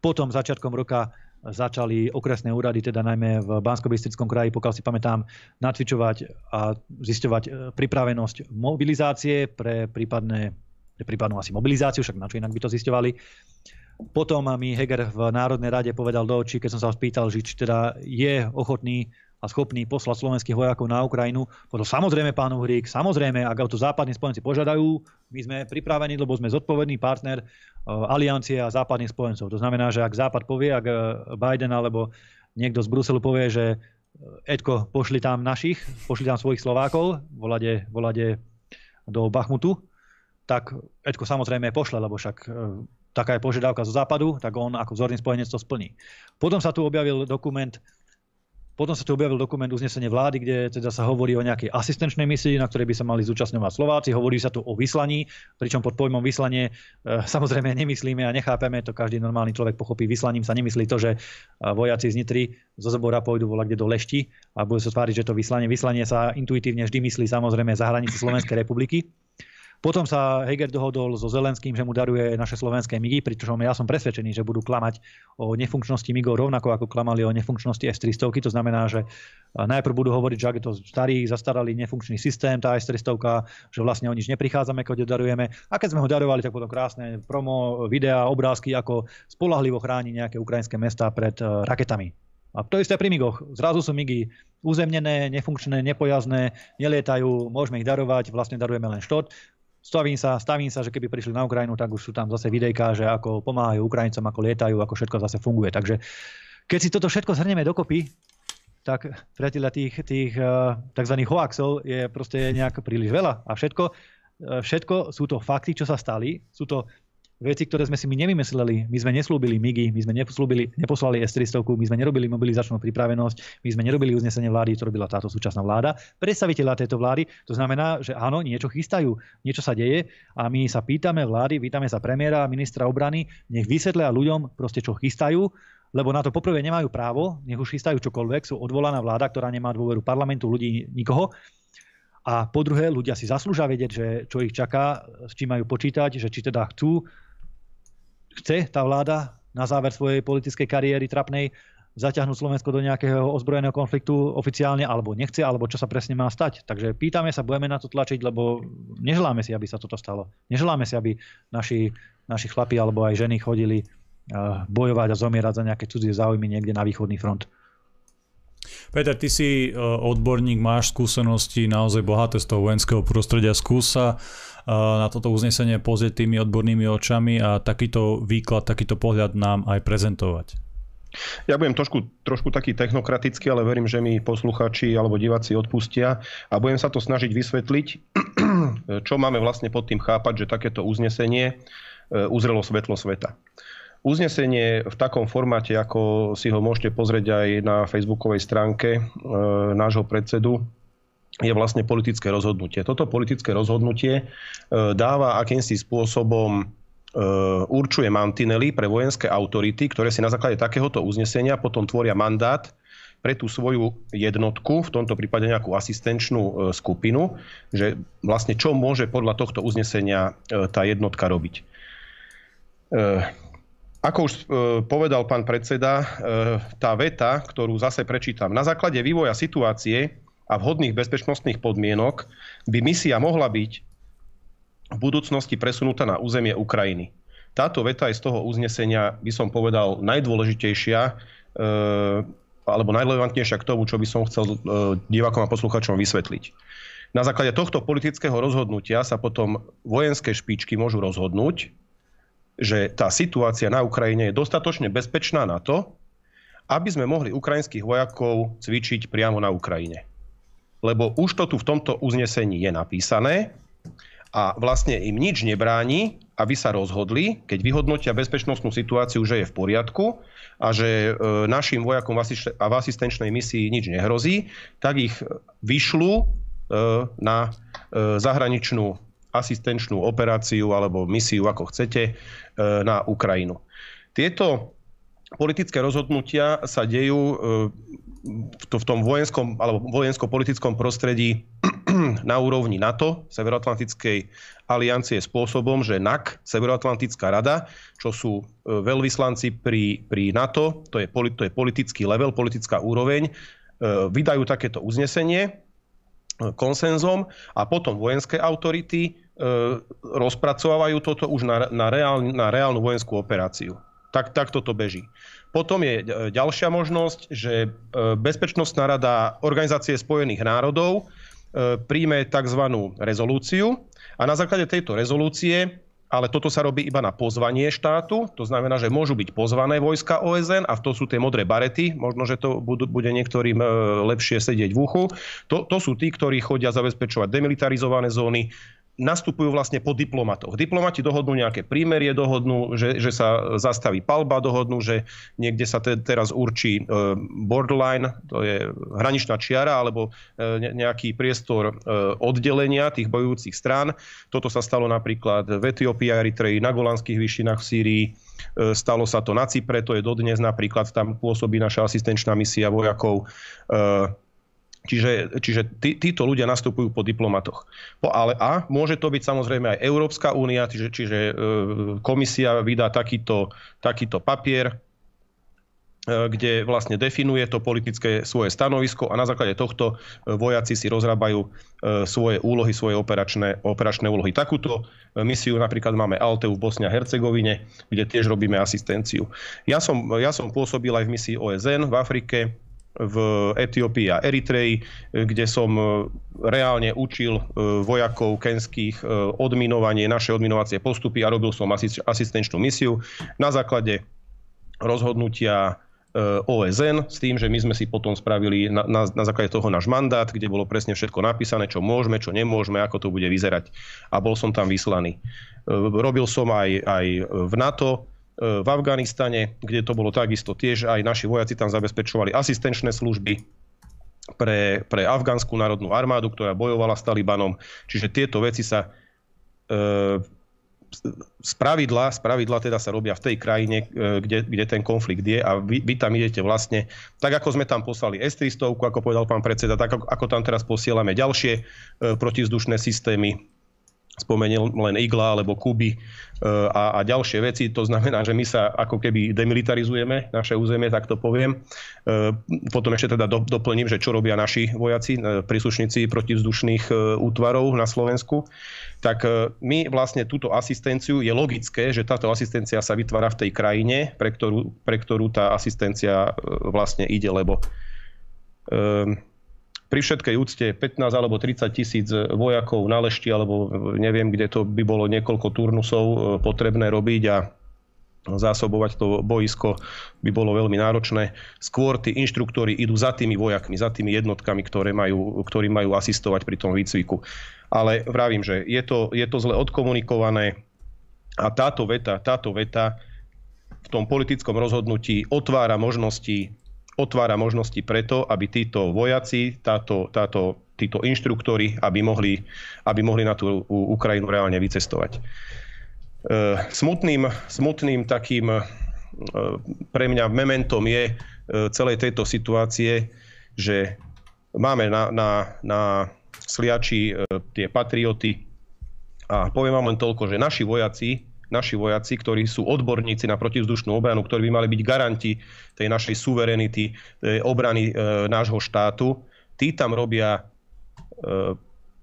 potom začiatkom roka začali okresné úrady, teda najmä v bansko kraji, pokiaľ si pamätám, natvičovať a zisťovať e, pripravenosť mobilizácie pre prípadné pre prípadnú asi mobilizáciu, však na čo inak by to zisťovali. Potom mi Heger v Národnej rade povedal do očí, keď som sa ho spýtal, že či teda je ochotný a schopný poslať slovenských vojakov na Ukrajinu. Potom samozrejme, pán Uhrík, samozrejme, ak to západní spojenci požiadajú, my sme pripravení, lebo sme zodpovedný partner uh, aliancie a západných spojencov. To znamená, že ak Západ povie, ak uh, Biden alebo niekto z Bruselu povie, že uh, Edko, pošli tam našich, pošli tam svojich Slovákov, volade, volade do Bachmutu, tak Edko samozrejme pošle, lebo však taká je požiadavka zo západu, tak on ako vzorný spojenec to splní. Potom sa tu objavil dokument potom sa tu objavil dokument uznesenie vlády, kde teda sa hovorí o nejakej asistenčnej misii, na ktorej by sa mali zúčastňovať Slováci. Hovorí sa tu o vyslaní, pričom pod pojmom vyslanie e, samozrejme nemyslíme a nechápeme, to každý normálny človek pochopí. Vyslaním sa nemyslí to, že e, vojaci z Nitry zo Zobora pôjdu volať kde do Lešti a budú sa tváriť, že to vyslanie. Vyslanie sa intuitívne vždy myslí samozrejme za hranice Slovenskej republiky. Potom sa Heger dohodol so Zelenským, že mu daruje naše slovenské MIGy, pričom ja som presvedčený, že budú klamať o nefunkčnosti MIGov rovnako ako klamali o nefunkčnosti S-300. To znamená, že najprv budú hovoriť, že ak je to starý, zastaralý nefunkčný systém, tá S-300, že vlastne o nič neprichádzame, keď ho darujeme. A keď sme ho darovali, tak potom krásne promo, videá, obrázky, ako spolahlivo chráni nejaké ukrajinské mesta pred eh, raketami. A to isté pri MIGoch. Zrazu sú MIGy uzemnené, nefunkčné, nepojazné, nelietajú, môžeme ich darovať, vlastne darujeme len štot stavím sa, stavím sa, že keby prišli na Ukrajinu, tak už sú tam zase videjka, že ako pomáhajú Ukrajincom, ako lietajú, ako všetko zase funguje. Takže keď si toto všetko zhrnieme dokopy, tak priateľa tých, tých uh, tzv. hoaxov je proste nejak príliš veľa. A všetko, uh, všetko sú to fakty, čo sa stali. Sú to veci, ktoré sme si my nevymysleli. My sme neslúbili MIGI, my sme neslúbili, neposlali S-300, my sme nerobili mobilizačnú pripravenosť, my sme nerobili uznesenie vlády, to robila táto súčasná vláda. Predstaviteľa tejto vlády, to znamená, že áno, niečo chystajú, niečo sa deje a my sa pýtame vlády, pýtame sa premiéra a ministra obrany, nech vysvetlia ľuďom proste, čo chystajú, lebo na to poprvé nemajú právo, nech už chystajú čokoľvek, sú odvolaná vláda, ktorá nemá dôveru parlamentu, ľudí, nikoho. A po druhé, ľudia si zaslúžia vedieť, že čo ich čaká, s čím majú počítať, že či teda chcú chce tá vláda na záver svojej politickej kariéry trapnej zaťahnuť Slovensko do nejakého ozbrojeného konfliktu oficiálne, alebo nechce, alebo čo sa presne má stať. Takže pýtame sa, budeme na to tlačiť, lebo neželáme si, aby sa toto stalo. Neželáme si, aby naši, naši chlapi alebo aj ženy chodili eh, bojovať a zomierať za nejaké cudzie záujmy niekde na východný front. Peter, ty si eh, odborník, máš skúsenosti naozaj bohaté z toho vojenského prostredia. Skúsa na toto uznesenie pozrieť tými odbornými očami a takýto výklad, takýto pohľad nám aj prezentovať. Ja budem trošku, trošku taký technokratický, ale verím, že mi posluchači alebo diváci odpustia a budem sa to snažiť vysvetliť, čo máme vlastne pod tým chápať, že takéto uznesenie e, uzrelo svetlo sveta. Uznesenie v takom formáte, ako si ho môžete pozrieť aj na facebookovej stránke e, nášho predsedu, je vlastne politické rozhodnutie. Toto politické rozhodnutie e, dáva akýmsi spôsobom e, určuje mantinely pre vojenské autority, ktoré si na základe takéhoto uznesenia potom tvoria mandát pre tú svoju jednotku, v tomto prípade nejakú asistenčnú e, skupinu, že vlastne čo môže podľa tohto uznesenia tá jednotka robiť. Ako už povedal pán predseda, tá veta, ktorú zase prečítam, na základe vývoja situácie a vhodných bezpečnostných podmienok by misia mohla byť v budúcnosti presunutá na územie Ukrajiny. Táto veta je z toho uznesenia, by som povedal, najdôležitejšia e, alebo najrelevantnejšia k tomu, čo by som chcel e, divákom a posluchačom vysvetliť. Na základe tohto politického rozhodnutia sa potom vojenské špičky môžu rozhodnúť, že tá situácia na Ukrajine je dostatočne bezpečná na to, aby sme mohli ukrajinských vojakov cvičiť priamo na Ukrajine. Lebo už to tu v tomto uznesení je napísané a vlastne im nič nebráni, aby sa rozhodli, keď vyhodnotia bezpečnostnú situáciu, že je v poriadku a že e, našim vojakom v asistenčnej misii nič nehrozí, tak ich vyšľú e, na e, zahraničnú asistenčnú operáciu alebo misiu, ako chcete, na Ukrajinu. Tieto politické rozhodnutia sa dejú v tom vojenskom alebo vojensko-politickom prostredí na úrovni NATO, Severoatlantickej aliancie spôsobom, že NAC, Severoatlantická rada, čo sú e, veľvyslanci pri, pri NATO, to je, to je politický level, politická úroveň, e, vydajú takéto uznesenie e, konsenzom a potom vojenské autority rozpracovávajú toto už na, na, reál, na reálnu vojenskú operáciu. Tak, tak toto beží. Potom je ďalšia možnosť, že Bezpečnostná rada Organizácie spojených národov E, príjme tzv. rezolúciu a na základe tejto rezolúcie ale toto sa robí iba na pozvanie štátu, to znamená, že môžu byť pozvané vojska OSN a to sú tie modré barety, možno, že to bude niektorým e, lepšie sedieť v uchu. To, to sú tí, ktorí chodia zabezpečovať demilitarizované zóny, nastupujú vlastne po diplomatoch. Diplomati dohodnú nejaké prímerie, dohodnú, že, že sa zastaví palba, dohodnú, že niekde sa te, teraz určí e, borderline, to je hraničná čiara, alebo e, nejaký priestor e, oddelenia tých bojujúcich strán. Toto sa stalo napríklad v Etiópii, Eritreji, na Golanských výšinách v Sýrii, Stalo sa to na Cypre, to je dodnes napríklad, tam pôsobí naša asistenčná misia vojakov. Čiže, čiže tí, títo ľudia nastupujú po diplomatoch. Po, ale a môže to byť samozrejme aj Európska únia, čiže, čiže e, komisia vydá takýto, takýto papier, e, kde vlastne definuje to politické svoje stanovisko a na základe tohto e, vojaci si rozrábajú svoje úlohy, svoje operačné, operačné úlohy. Takúto misiu napríklad máme Alteu v Bosne a Hercegovine, kde tiež robíme asistenciu. Ja som, ja som pôsobil aj v misii OSN v Afrike, v Etiópii a Eritreji, kde som e, reálne učil e, vojakov kenských e, odminovanie, naše odminovacie postupy a robil som asistenčnú misiu na základe rozhodnutia OSN s tým, že my sme si potom spravili na, na, na základe toho náš mandát, kde bolo presne všetko napísané, čo môžeme, čo nemôžeme, ako to bude vyzerať. A bol som tam vyslaný. Robil som aj, aj v NATO, E, v Afganistane, kde to bolo takisto tiež, aj naši vojaci tam zabezpečovali asistenčné služby pre, pre afgánsku národnú armádu, ktorá bojovala s Talibanom. Čiže tieto veci sa e, z pravidla, z pravidla teda sa robia v tej krajine, e, kde, kde ten konflikt je a vy, vy tam idete vlastne, tak ako sme tam poslali S-300, ako povedal pán predseda, tak ako, ako tam teraz posielame ďalšie e, protizdušné systémy, spomenul len igla alebo kuby e, a, a ďalšie veci. To znamená, že my sa ako keby demilitarizujeme naše územie, tak to poviem. E, potom ešte teda do, doplním, že čo robia naši vojaci, e, príslušníci protivzdušných útvarov na Slovensku. Tak my vlastne túto asistenciu, je logické, že táto asistencia sa vytvára v tej krajine, pre ktorú, pre ktorú tá asistencia vlastne ide, lebo pri všetkej úcte 15 alebo 30 tisíc vojakov na lešti, alebo neviem, kde to by bolo niekoľko turnusov e, potrebné robiť a zásobovať to boisko by bolo veľmi náročné. Skôr tí inštruktori idú za tými vojakmi, za tými jednotkami, ktoré majú, ktorí majú asistovať pri tom výcviku. Ale vravím, že je to, je to zle odkomunikované a táto veta, táto veta v tom politickom rozhodnutí otvára možnosti otvára možnosti preto, aby títo vojaci, táto, táto, títo inštruktori, aby mohli, aby mohli na tú Ukrajinu reálne vycestovať. E, smutným, smutným takým e, pre mňa mementom je e, celej tejto situácie, že máme na, na, na sliači tie patrioty a poviem vám len toľko, že naši vojaci naši vojaci, ktorí sú odborníci na protivzdušnú obranu, ktorí by mali byť garanti tej našej suverenity, obrany e, nášho štátu, tí tam robia e,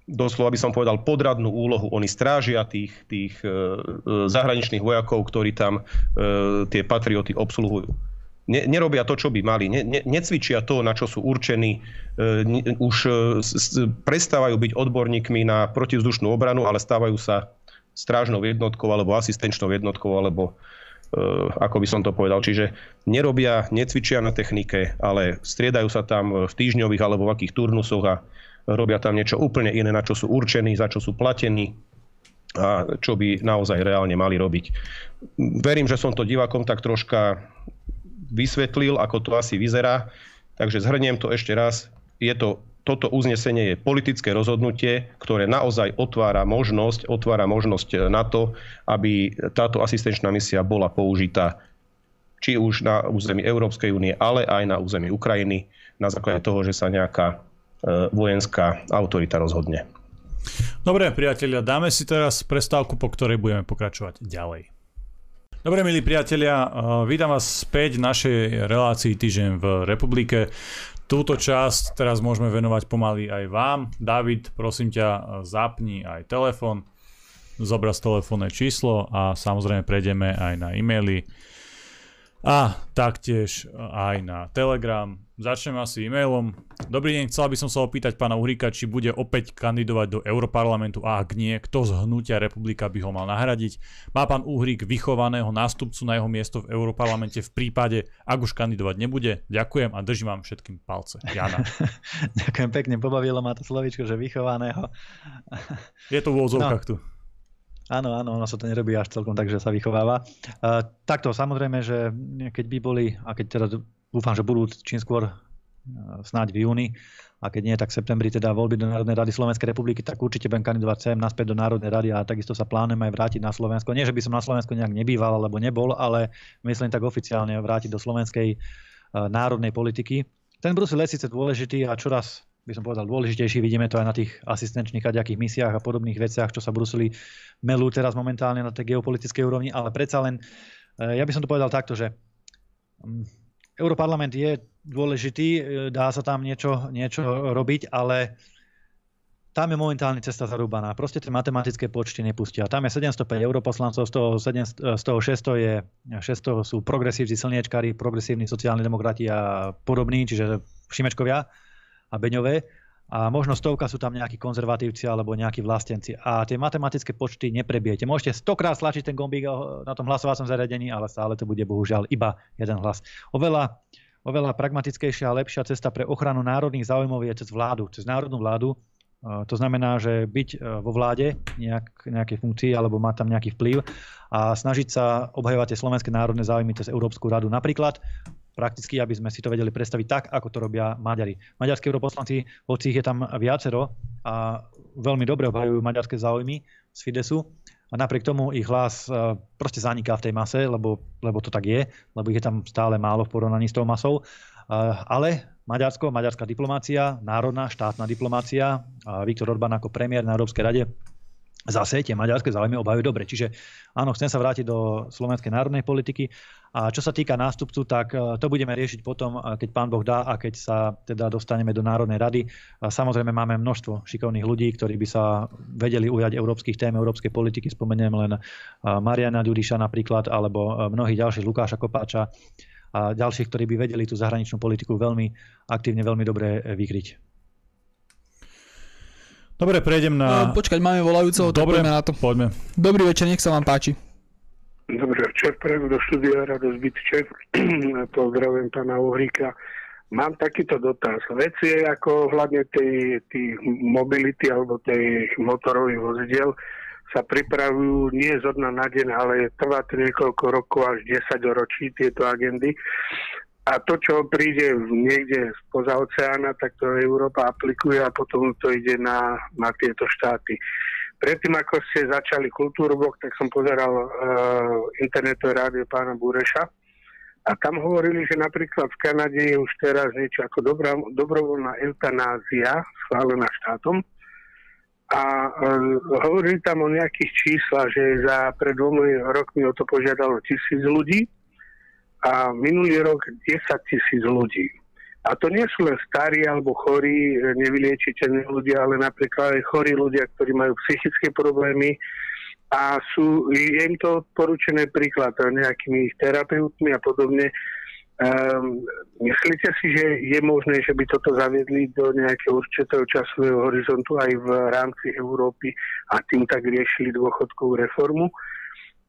doslova by som povedal podradnú úlohu. Oni strážia tých, tých e, zahraničných vojakov, ktorí tam tie patrioty obsluhujú. Ne, nerobia to, čo by mali. Ne, ne, necvičia to, na čo sú určení. Už prestávajú byť odborníkmi na protivzdušnú obranu, ale stávajú sa strážnou jednotkou alebo asistenčnou jednotkou alebo e, ako by som to povedal. Čiže nerobia, necvičia na technike, ale striedajú sa tam v týždňových alebo v akých turnusoch a robia tam niečo úplne iné, na čo sú určení, za čo sú platení a čo by naozaj reálne mali robiť. Verím, že som to divákom tak troška vysvetlil, ako to asi vyzerá. Takže zhrniem to ešte raz. Je to, toto uznesenie je politické rozhodnutie, ktoré naozaj otvára možnosť, otvára možnosť na to, aby táto asistenčná misia bola použitá či už na území Európskej únie, ale aj na území Ukrajiny na základe toho, že sa nejaká E, vojenská autorita rozhodne. Dobre, priatelia, dáme si teraz prestávku, po ktorej budeme pokračovať ďalej. Dobre, milí priatelia, e, vítam vás späť v našej relácii Týždeň v republike. Túto časť teraz môžeme venovať pomaly aj vám. David, prosím ťa, zapni aj telefon, zobraz telefónne číslo a samozrejme prejdeme aj na e-maily a taktiež aj na Telegram. Začnem asi e-mailom. Dobrý deň, chcel by som sa opýtať pána Uhrika, či bude opäť kandidovať do Europarlamentu a ak nie, kto z hnutia republika by ho mal nahradiť. Má pán Uhrik vychovaného nástupcu na jeho miesto v Europarlamente v prípade, ak už kandidovať nebude? Ďakujem a držím vám všetkým palce. Jana. Ďakujem pekne, pobavilo ma to slovičko, že vychovaného. Je to v úvodzovkách no. tu. Áno, áno, ono sa to nerobí až celkom tak, že sa vychováva. Uh, takto, samozrejme, že keď by boli, a keď teda dúfam, že budú čím skôr uh, snáď v júni, a keď nie, tak v septembri teda voľby do Národnej rady Slovenskej republiky, tak určite budem kandidovať sem naspäť do Národnej rady a takisto sa plánujem aj vrátiť na Slovensko. Nie, že by som na Slovensku nejak nebýval alebo nebol, ale myslím tak oficiálne vrátiť do slovenskej uh, národnej politiky. Ten Brusel je síce dôležitý a čoraz by som povedal, dôležitejší. Vidíme to aj na tých asistenčných kaďakých misiách a podobných veciach, čo sa Bruseli melú teraz momentálne na tej geopolitickej úrovni, ale predsa len, eh, ja by som to povedal takto, že mm, Europarlament je dôležitý, eh, dá sa tam niečo, niečo robiť, ale tam je momentálne cesta zarúbaná. Proste tie matematické počty nepustia. Tam je 705 europoslancov, z toho, 7, z toho 600, je, 600 sú progresívci, slniečkári, progresívni sociálni demokrati a podobní, čiže Šimečkovia a Beňové a možno stovka sú tam nejakí konzervatívci alebo nejakí vlastenci. A tie matematické počty neprebijete. Môžete stokrát stlačiť ten gombík eh, na tom hlasovacom zariadení, ale stále to bude bohužiaľ iba jeden hlas. Oveľa, oveľa pragmatickejšia a lepšia cesta pre ochranu národných záujmov je cez vládu, cez národnú vládu. Eh, to znamená, že byť eh, vo vláde nejak, nejakej funkcii alebo mať tam nejaký vplyv a snažiť sa obhajovať tie slovenské národné záujmy cez Európsku radu. Napríklad prakticky, aby sme si to vedeli predstaviť tak, ako to robia Maďari. Maďarskí europoslanci, hoci ich je tam viacero a veľmi dobre obhajujú maďarské záujmy z Fidesu, a napriek tomu ich hlas e, proste zaniká v tej mase, lebo, lebo to tak je, lebo ich je tam stále málo v porovnaní s tou masou. E, ale Maďarsko, maďarská diplomácia, národná štátna diplomácia, Viktor Orbán ako premiér na Európskej rade zase tie maďarské záujmy obhajujú dobre. Čiže áno, chcem sa vrátiť do slovenskej národnej politiky. A čo sa týka nástupcu, tak e, to budeme riešiť potom, e, keď pán Boh dá a keď sa teda dostaneme do Národnej rady. A samozrejme máme množstvo šikovných ľudí, ktorí by sa vedeli ujať európskych tém, európskej politiky. Spomeniem len e, Mariana Ďuriša napríklad, alebo mnohých ďalších, Lukáša Kopáča a ďalších, ktorí by vedeli tú zahraničnú politiku veľmi aktívne, veľmi dobre vykryť. Dobre, prejdem na... No, počkať, máme volajúceho, Dobre, poďme na to. poďme. Dobrý večer, nech sa vám páči. Dobrý večer, prejem do štúdia Radosť Bytčev. Pozdravujem pána Uhríka. Mám takýto dotaz. Veci je ako hľadne tej, tej mobility alebo tej motorových vozidiel sa pripravujú nie zo dna na deň, ale trvá to niekoľko rokov až 10 ročí tieto agendy. A to, čo príde niekde spoza oceána, tak to Európa aplikuje a potom to ide na, na tieto štáty. Predtým, ako ste začali Kultúrblok, tak som pozeral uh, internetové rádio pána Bureša. A tam hovorili, že napríklad v Kanade je už teraz niečo ako dobrá, dobrovoľná eutanázia schválená štátom. A a hovorili tam o nejakých číslach, že za pred dvomi rokmi o to požiadalo tisíc ľudí a minulý rok 10 tisíc ľudí. A to nie sú len starí alebo chorí, nevyliečiteľní ľudia, ale napríklad aj chorí ľudia, ktorí majú psychické problémy a sú, je im to poručené príklad nejakými ich terapeutmi a podobne. Um, myslíte si, že je možné, že by toto zaviedli do nejakého určitého časového horizontu aj v rámci Európy a tým tak riešili dôchodkovú reformu?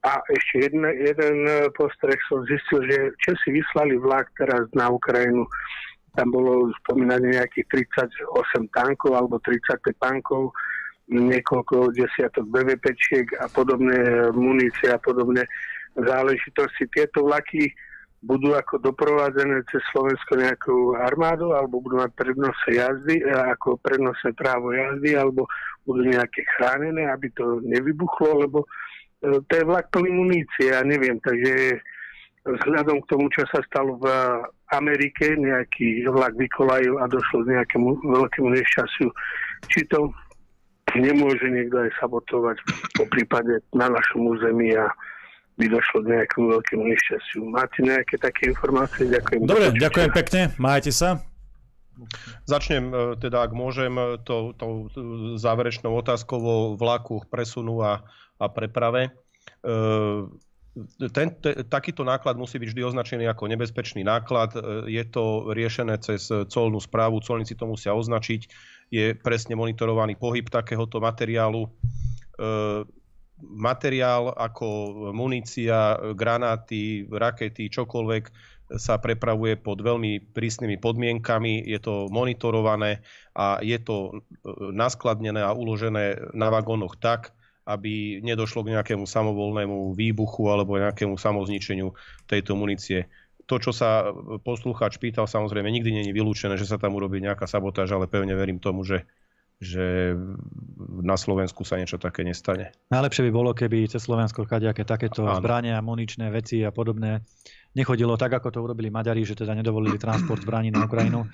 A ešte jeden, jeden postreh som zistil, že Česi vyslali vlak teraz na Ukrajinu. Tam bolo spomínané nejakých 38 tankov alebo 35 tankov, niekoľko desiatok BVPčiek a podobné munície a podobné záležitosti. Tieto vlaky budú ako doprovádzené cez Slovensko nejakou armádou alebo budú mať prednose jazdy, e, ako prednose právo jazdy alebo budú nejaké chránené, aby to nevybuchlo, lebo e, to je vlak plný munície, ja neviem, takže vzhľadom k tomu, čo sa stalo v Amerike, nejaký vlak vykolajil a došlo k nejakému veľkému nešťastiu. Či to nemôže niekto aj sabotovať po prípade na našom území a by došlo k nejakému veľkému nešťastiu. Máte nejaké také informácie? Ďakujem. Dobre, ďakujem pekne. Majte sa. Začnem e, teda, ak môžem, e, tou to, to záverečnou otázkou o vlaku, presunu a, a preprave. E, ten, te, takýto náklad musí byť vždy označený ako nebezpečný náklad. Je to riešené cez colnú správu, colníci to musia označiť. Je presne monitorovaný pohyb takéhoto materiálu materiál ako munícia, granáty, rakety, čokoľvek sa prepravuje pod veľmi prísnymi podmienkami, je to monitorované a je to e, naskladnené a uložené na vagónoch tak, aby nedošlo k nejakému samovolnému výbuchu alebo nejakému samozničeniu tejto munície. To, čo sa poslucháč pýtal, samozrejme nikdy není vylúčené, že sa tam urobí nejaká sabotáž, ale pevne verím tomu, že že na Slovensku sa niečo také nestane. Najlepšie by bolo, keby cez Slovensko kadejaké takéto Áno. zbrania, muničné veci a podobné nechodilo tak, ako to urobili Maďari, že teda nedovolili transport zbraní na Ukrajinu,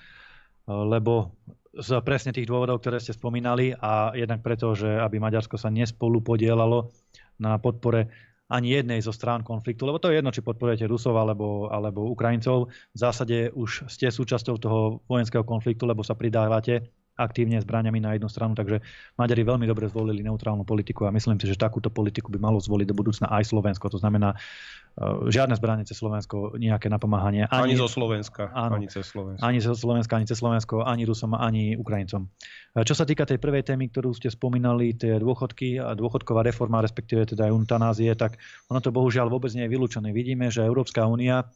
lebo z presne tých dôvodov, ktoré ste spomínali a jednak preto, že aby Maďarsko sa nespolu podielalo na podpore ani jednej zo strán konfliktu, lebo to je jedno, či podporujete Rusov alebo, alebo Ukrajincov. V zásade už ste súčasťou toho vojenského konfliktu, lebo sa pridávate aktívne zbraniami na jednu stranu, takže Maďari veľmi dobre zvolili neutrálnu politiku a myslím si, že takúto politiku by malo zvoliť do budúcna aj Slovensko. To znamená, žiadne zbranie cez Slovensko, nejaké napomáhanie. Ani, ani zo Slovenska, áno, ani cez Slovensko. Ani zo Slovenska, ani cez Slovensko, ani Rusom, ani Ukrajincom. Uh, čo sa týka tej prvej témy, ktorú ste spomínali, tie dôchodky a dôchodková reforma, respektíve teda eutanázie, tak ono to bohužiaľ vôbec nie je vylúčené. Vidíme, že Európska únia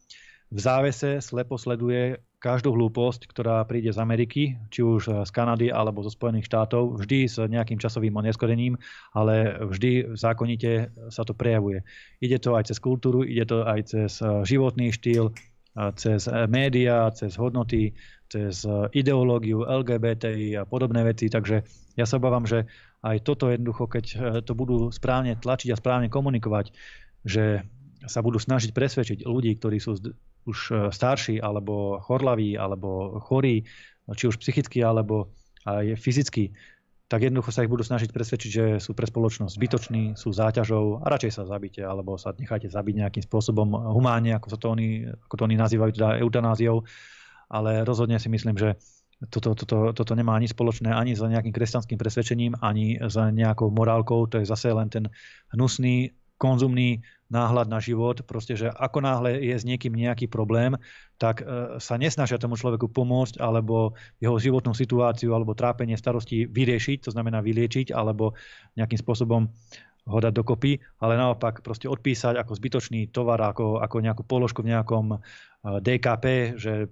v závese slepo sleduje každú hlúposť, ktorá príde z Ameriky, či už z Kanady alebo zo Spojených štátov, vždy s nejakým časovým oneskorením, ale vždy zákonite sa to prejavuje. Ide to aj cez kultúru, ide to aj cez eh, životný štýl, eh, cez eh, médiá, cez hodnoty, cez ideológiu LGBTI a podobné veci. Takže ja sa obávam, že aj toto jednoducho, keď to budú správne tlačiť a správne komunikovať, že sa budú snažiť presvedčiť ľudí, ktorí sú už e, starší, alebo chorlaví, alebo chorí, či už psychicky, alebo aj fyzicky, tak jednoducho sa ich budú snažiť presvedčiť, že sú pre spoločnosť zbytoční, sú záťažou a radšej sa zabite, alebo sa necháte zabiť nejakým spôsobom humánne, ako, sa to oni, ako to oni nazývajú, teda eutanáziou. Ale rozhodne si myslím, že toto, toto, toto nemá ani spoločné ani s nejakým kresťanským presvedčením, ani s nejakou morálkou. To je zase len ten hnusný, konzumný náhľad na život, proste, že ako náhle je s niekým nejaký problém, tak e, sa nesnažia tomu človeku pomôcť alebo jeho životnú situáciu alebo trápenie starosti vyriešiť, to znamená vyliečiť alebo nejakým spôsobom ho dať dokopy, ale naopak proste odpísať ako zbytočný tovar, ako, ako nejakú položku v nejakom e, DKP, že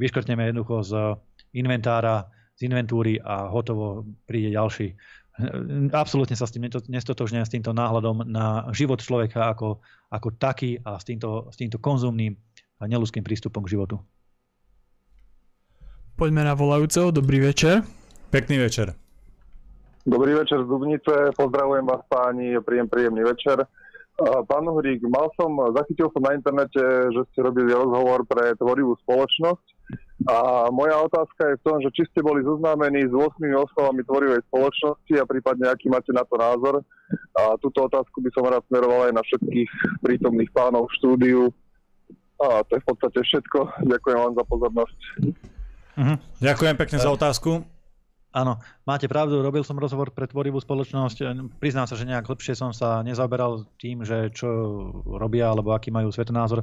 vyškrtneme jednoducho z inventára, z inventúry a hotovo príde ďalší absolútne sa s tým nestotožňujem s týmto náhľadom na život človeka ako, ako taký a s týmto, s týmto konzumným a neludským prístupom k životu. Poďme na volajúceho. Dobrý večer. Pekný večer. Dobrý večer z Dubnice. Pozdravujem vás páni. Príjem, príjemný večer. Pán Hrík, mal som, zachytil som na internete, že ste robili rozhovor pre tvorivú spoločnosť A moja otázka je v tom, že či ste boli zoznámení s 8 osnovami tvorivej spoločnosti a prípadne aký máte na to názor. A túto otázku by som rád smeroval aj na všetkých prítomných pánov v štúdiu. A to je v podstate všetko. Ďakujem vám za pozornosť. Uh-huh. Ďakujem pekne za otázku. Áno, máte pravdu, robil som rozhovor pre tvorivú spoločnosť. Priznám sa, že nejak lepšie som sa nezaoberal tým, že čo robia alebo aký majú svetonázor.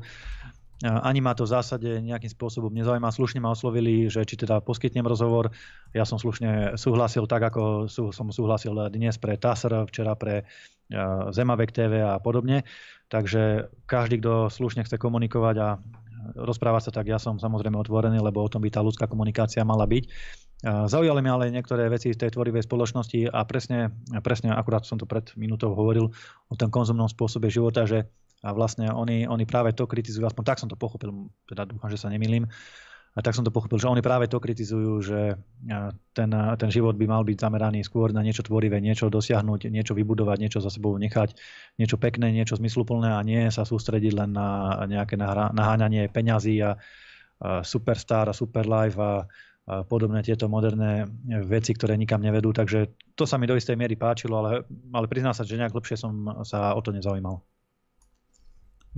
Ani ma to v zásade nejakým spôsobom nezaujíma. Slušne ma oslovili, že či teda poskytnem rozhovor. Ja som slušne súhlasil tak, ako som súhlasil dnes pre TASR, včera pre Zemavek TV a podobne. Takže každý, kto slušne chce komunikovať a rozprávať sa, tak ja som samozrejme otvorený, lebo o tom by tá ľudská komunikácia mala byť. Zaujali mi ale niektoré veci z tej tvorivej spoločnosti a presne, presne akurát som to pred minútou hovoril o tom konzumnom spôsobe života, že a vlastne oni, oni práve to kritizujú, aspoň tak som to pochopil, teda dúfam, že sa nemýlim, a tak som to pochopil, že oni práve to kritizujú, že ten, ten život by mal byť zameraný skôr na niečo tvorivé, niečo dosiahnuť, niečo vybudovať, niečo za sebou nechať, niečo pekné, niečo zmysluplné a nie sa sústrediť len na nejaké naháňanie peňazí a, a superstar a superlife a, a podobné tieto moderné veci, ktoré nikam nevedú. Takže to sa mi do istej miery páčilo, ale, ale priznám sa, že nejak lepšie som sa o to nezaujímal.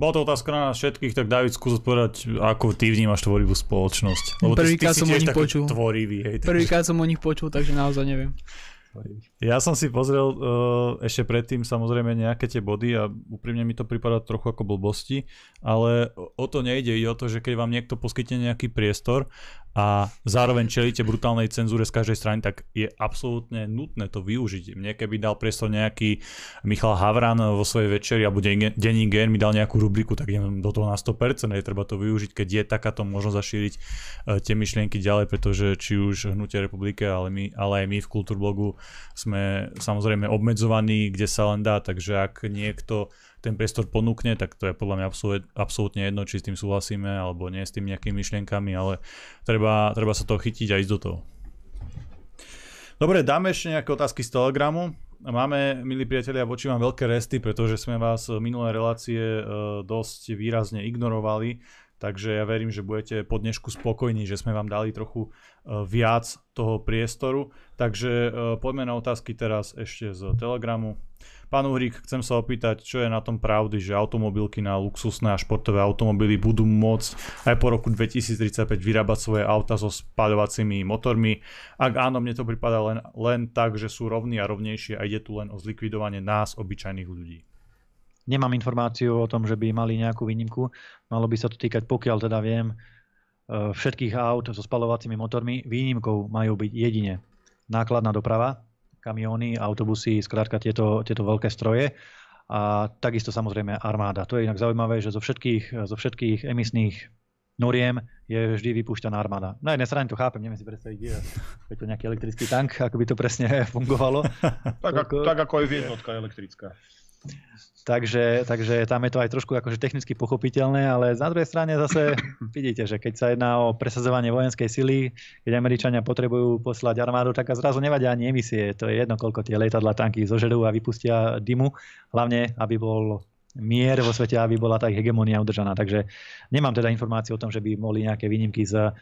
Bola to otázka na nás všetkých, tak David skús povedať, ako ty vnímaš tvorivú spoločnosť. Lebo Prvýkrát som o nich počul. Tvorivý, hej, Prvýkrát som o nich počul, takže naozaj neviem. Ja som si pozrel uh, ešte predtým samozrejme nejaké tie body a úprimne mi to prípada trochu ako blbosti, ale o to nejde, ide o to, že keď vám niekto poskytne nejaký priestor a zároveň čelíte brutálnej cenzúre z každej strany, tak je absolútne nutné to využiť. Mne keby dal priestor nejaký Michal Havran vo svojej večeri alebo denní gen mi dal nejakú rubriku, tak idem do toho na 100%, je treba to využiť, keď je takáto možnosť zašíriť uh, tie myšlienky ďalej, pretože či už Hnutie republike, ale, my, ale aj my v Kultúrblogu sme samozrejme obmedzovaní, kde sa len dá, takže ak niekto ten priestor ponúkne, tak to je podľa mňa absolútne jedno, či s tým súhlasíme alebo nie s tým nejakými myšlienkami, ale treba, treba sa toho chytiť a ísť do toho. Dobre, dáme ešte nejaké otázky z Telegramu. Máme, milí priatelia, voči vám veľké resty, pretože sme vás minulé relácie e, dosť výrazne ignorovali, takže ja verím, že budete po dnešku spokojní, že sme vám dali trochu e, viac toho priestoru. Takže e, poďme na otázky teraz ešte z Telegramu. Pán Uhrík, chcem sa opýtať, čo je na tom pravdy, že automobilky na luxusné a športové automobily budú môcť aj po roku 2035 vyrábať svoje auta so spaľovacími motormi. Ak áno, mne to prípada len, len tak, že sú rovní a rovnejšie a ide tu len o zlikvidovanie nás, obyčajných ľudí. Nemám informáciu o tom, že by mali nejakú výnimku. Malo by sa to týkať, pokiaľ teda viem, e, všetkých aut so spalovacími motormi. Výnimkou majú byť jedine nákladná doprava, kamióny, autobusy, skrátka tieto, tieto veľké stroje. A takisto samozrejme armáda. To je inak zaujímavé, že zo všetkých, zo všetkých emisných noriem je vždy vypúšťaná armáda. Na jednej strane to chápem, neviem si predstaviť, je, je to nejaký elektrický tank, ako by to presne fungovalo. tak, ako, tak ako je jednotka elektrická. Takže, takže tam je to aj trošku akože technicky pochopiteľné, ale na druhej strane zase vidíte, že keď sa jedná o presadzovanie vojenskej sily, keď Američania potrebujú poslať armádu, tak a zrazu nevadia ani emisie. To je jedno, koľko tie lietadla tanky zožerú a vypustia dymu. Hlavne, aby bol mier vo svete, aby bola tá ich hegemonia udržaná. Takže nemám teda informáciu o tom, že by boli nejaké výnimky z,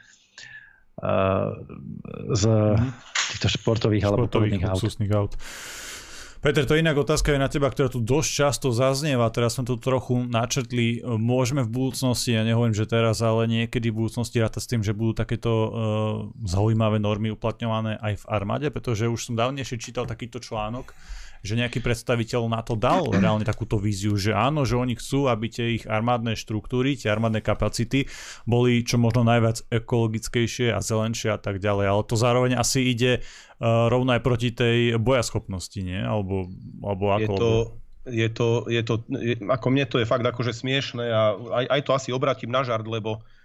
z mhm. týchto športových, športových alebo podobných aut. aut. Peter, to je inak otázka je na teba, ktorá tu dosť často zaznieva, teraz sme to trochu načrtli. Môžeme v budúcnosti, ja nehovorím, že teraz, ale niekedy v budúcnosti rátať s tým, že budú takéto uh, zaujímavé normy uplatňované aj v armáde, pretože už som dávnejšie čítal takýto článok, že nejaký predstaviteľ na to dal reálne takúto víziu, že áno, že oni chcú, aby tie ich armádne štruktúry, tie armádne kapacity boli čo možno najviac ekologickejšie a zelenšie a tak ďalej. Ale to zároveň asi ide uh, rovno aj proti tej bojaschopnosti, nie? Alebo, alebo ako? Je to, je to, je to, je, ako mne to je fakt akože smiešné a aj, aj to asi obratím na žart, lebo E,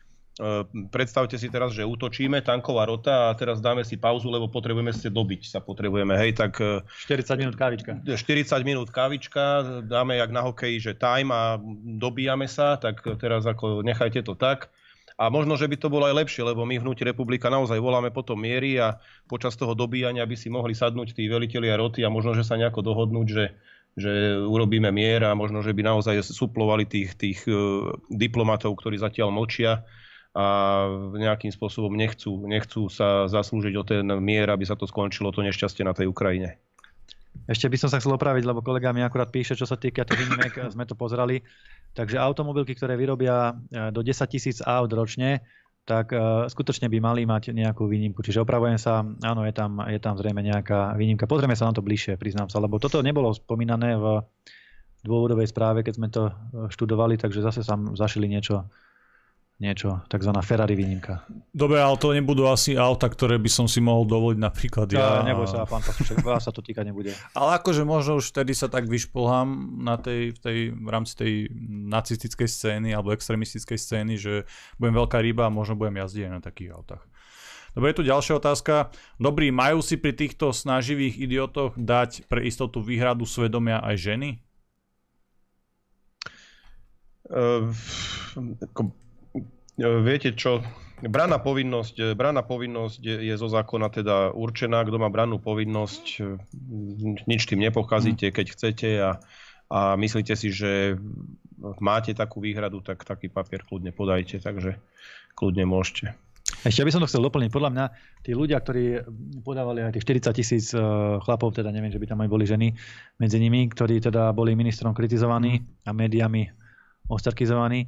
predstavte si teraz, že útočíme, tanková rota a teraz dáme si pauzu, lebo potrebujeme si dobiť sa potrebujeme, hej, tak... 40 e, minút kávička. 40 minút kávička, dáme jak na hokeji, že time a dobíjame sa, tak teraz ako nechajte to tak. A možno, že by to bolo aj lepšie, lebo my v Hnutí republika naozaj voláme potom miery a počas toho dobíjania by si mohli sadnúť tí velitelia roty a možno, že sa nejako dohodnúť, že že urobíme mier a možno, že by naozaj suplovali tých, tých uh, diplomatov, ktorí zatiaľ močia a nejakým spôsobom nechcú, nechcú sa zaslúžiť o ten mier, aby sa to skončilo, to nešťastie na tej Ukrajine. Ešte by som sa chcel opraviť, lebo kolega mi akurát píše, čo sa týka tých výnimek, sme to pozerali. Takže automobilky, ktoré vyrobia do 10 tisíc aut ročne, tak uh, skutočne by mali mať nejakú výnimku. Čiže opravujem sa, áno, je tam, je tam zrejme nejaká výnimka. Pozrieme sa na to bližšie, priznám sa, lebo toto nebolo spomínané v dôvodovej správe, keď sme to študovali, takže zase sa zašili niečo niečo, tzv. Ferrari výnimka. Dobre, ale to nebudú asi auta, ktoré by som si mohol dovoliť napríklad ja. ja neboj sa, pán Pasušek, vás sa to týka nebude. Ale akože možno už vtedy sa tak vyšplhám na tej, v, tej, v rámci tej nacistickej scény alebo extremistickej scény, že budem veľká ryba a možno budem jazdiť aj na takých autách. Dobre, je tu ďalšia otázka. Dobrý, majú si pri týchto snaživých idiotoch dať pre istotu výhradu svedomia aj ženy? Uh, viete čo, Brana povinnosť, e, brana povinnosť je zo zákona teda určená. Kto má brannú povinnosť, e, nič tým nepokazíte, keď chcete a, a myslíte si, že máte takú výhradu, tak taký papier kľudne podajte, takže kľudne môžete. Ešte by som to chcel doplniť. Podľa mňa tí ľudia, ktorí podávali aj tých 40 tisíc chlapov, teda neviem, že by tam aj boli ženy medzi nimi, ktorí teda boli ministrom kritizovaní a médiami ostarkizovaní,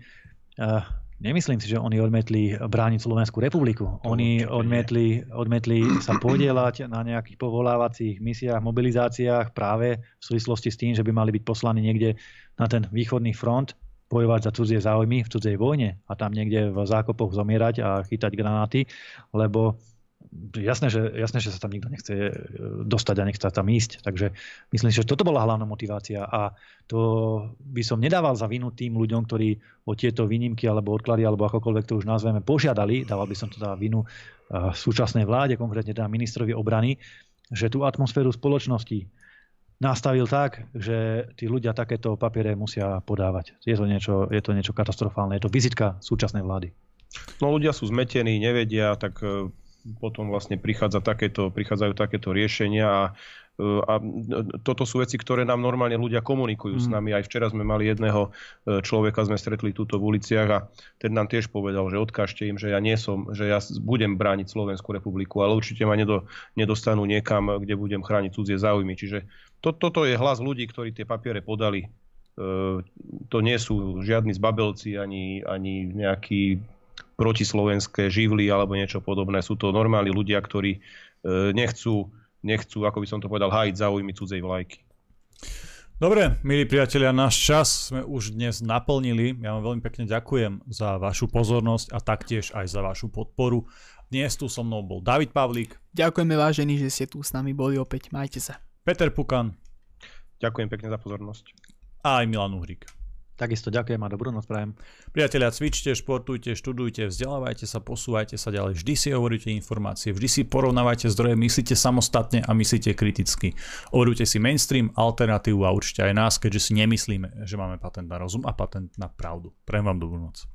Nemyslím si, že oni odmetli brániť Slovenskú republiku. Oni odmetli, odmetli sa podielať na nejakých povolávacích misiách, mobilizáciách práve v súvislosti s tým, že by mali byť poslaní niekde na ten východný front, bojovať za cudzie záujmy v cudzej vojne a tam niekde v zákopoch zomierať a chytať granáty, lebo jasné, že, jasné, že sa tam nikto nechce e, dostať a nechce tam ísť. Takže myslím že toto bola hlavná motivácia a to by som nedával za vinu tým ľuďom, ktorí o tieto výnimky alebo odklady alebo akokoľvek to už nazveme požiadali. Dával by som to za vinu e, súčasnej vláde, konkrétne teda ministrovi obrany, že tú atmosféru spoločnosti nastavil tak, že tí ľudia takéto papiere musia podávať. Je to niečo, je to niečo katastrofálne, je to vizitka súčasnej vlády. No ľudia sú zmetení, nevedia, tak e, potom vlastne prichádza takéto, prichádzajú takéto riešenia a a toto sú veci, ktoré nám normálne ľudia komunikujú mm. s nami. Aj včera sme mali jedného e, človeka, sme stretli túto v uliciach a ten nám tiež povedal, že odkážte im, že ja nie som, že ja budem brániť Slovenskú republiku, ale určite ma nedo, nedostanú niekam, kde budem chrániť cudzie záujmy. Čiže to, toto je hlas ľudí, ktorí tie papiere podali. E, to nie sú žiadni zbabelci ani, ani nejakí protislovenské živly alebo niečo podobné. Sú to normálni ľudia, ktorí e, nechcú, nechcú, ako by som to povedal, hájiť záujmy cudzej vlajky. Dobre, milí priatelia, náš čas sme už dnes naplnili. Ja vám veľmi pekne ďakujem za vašu pozornosť a taktiež aj za vašu podporu. Dnes tu so mnou bol David Pavlík. Ďakujeme vážení, že ste tu s nami boli opäť. Majte sa. Peter Pukan. Ďakujem pekne za pozornosť. A aj Milan Uhrik. Takisto ďakujem a dobrú noc prajem. Priatelia, cvičte, športujte, študujte, vzdelávajte sa, posúvajte sa ďalej. Vždy si hovoríte informácie, vždy si porovnávajte zdroje, myslíte samostatne a myslíte kriticky. Overujte si mainstream, alternatívu a určite aj nás, keďže si nemyslíme, že máme patent na rozum a patent na pravdu. Prajem vám dobrú noc.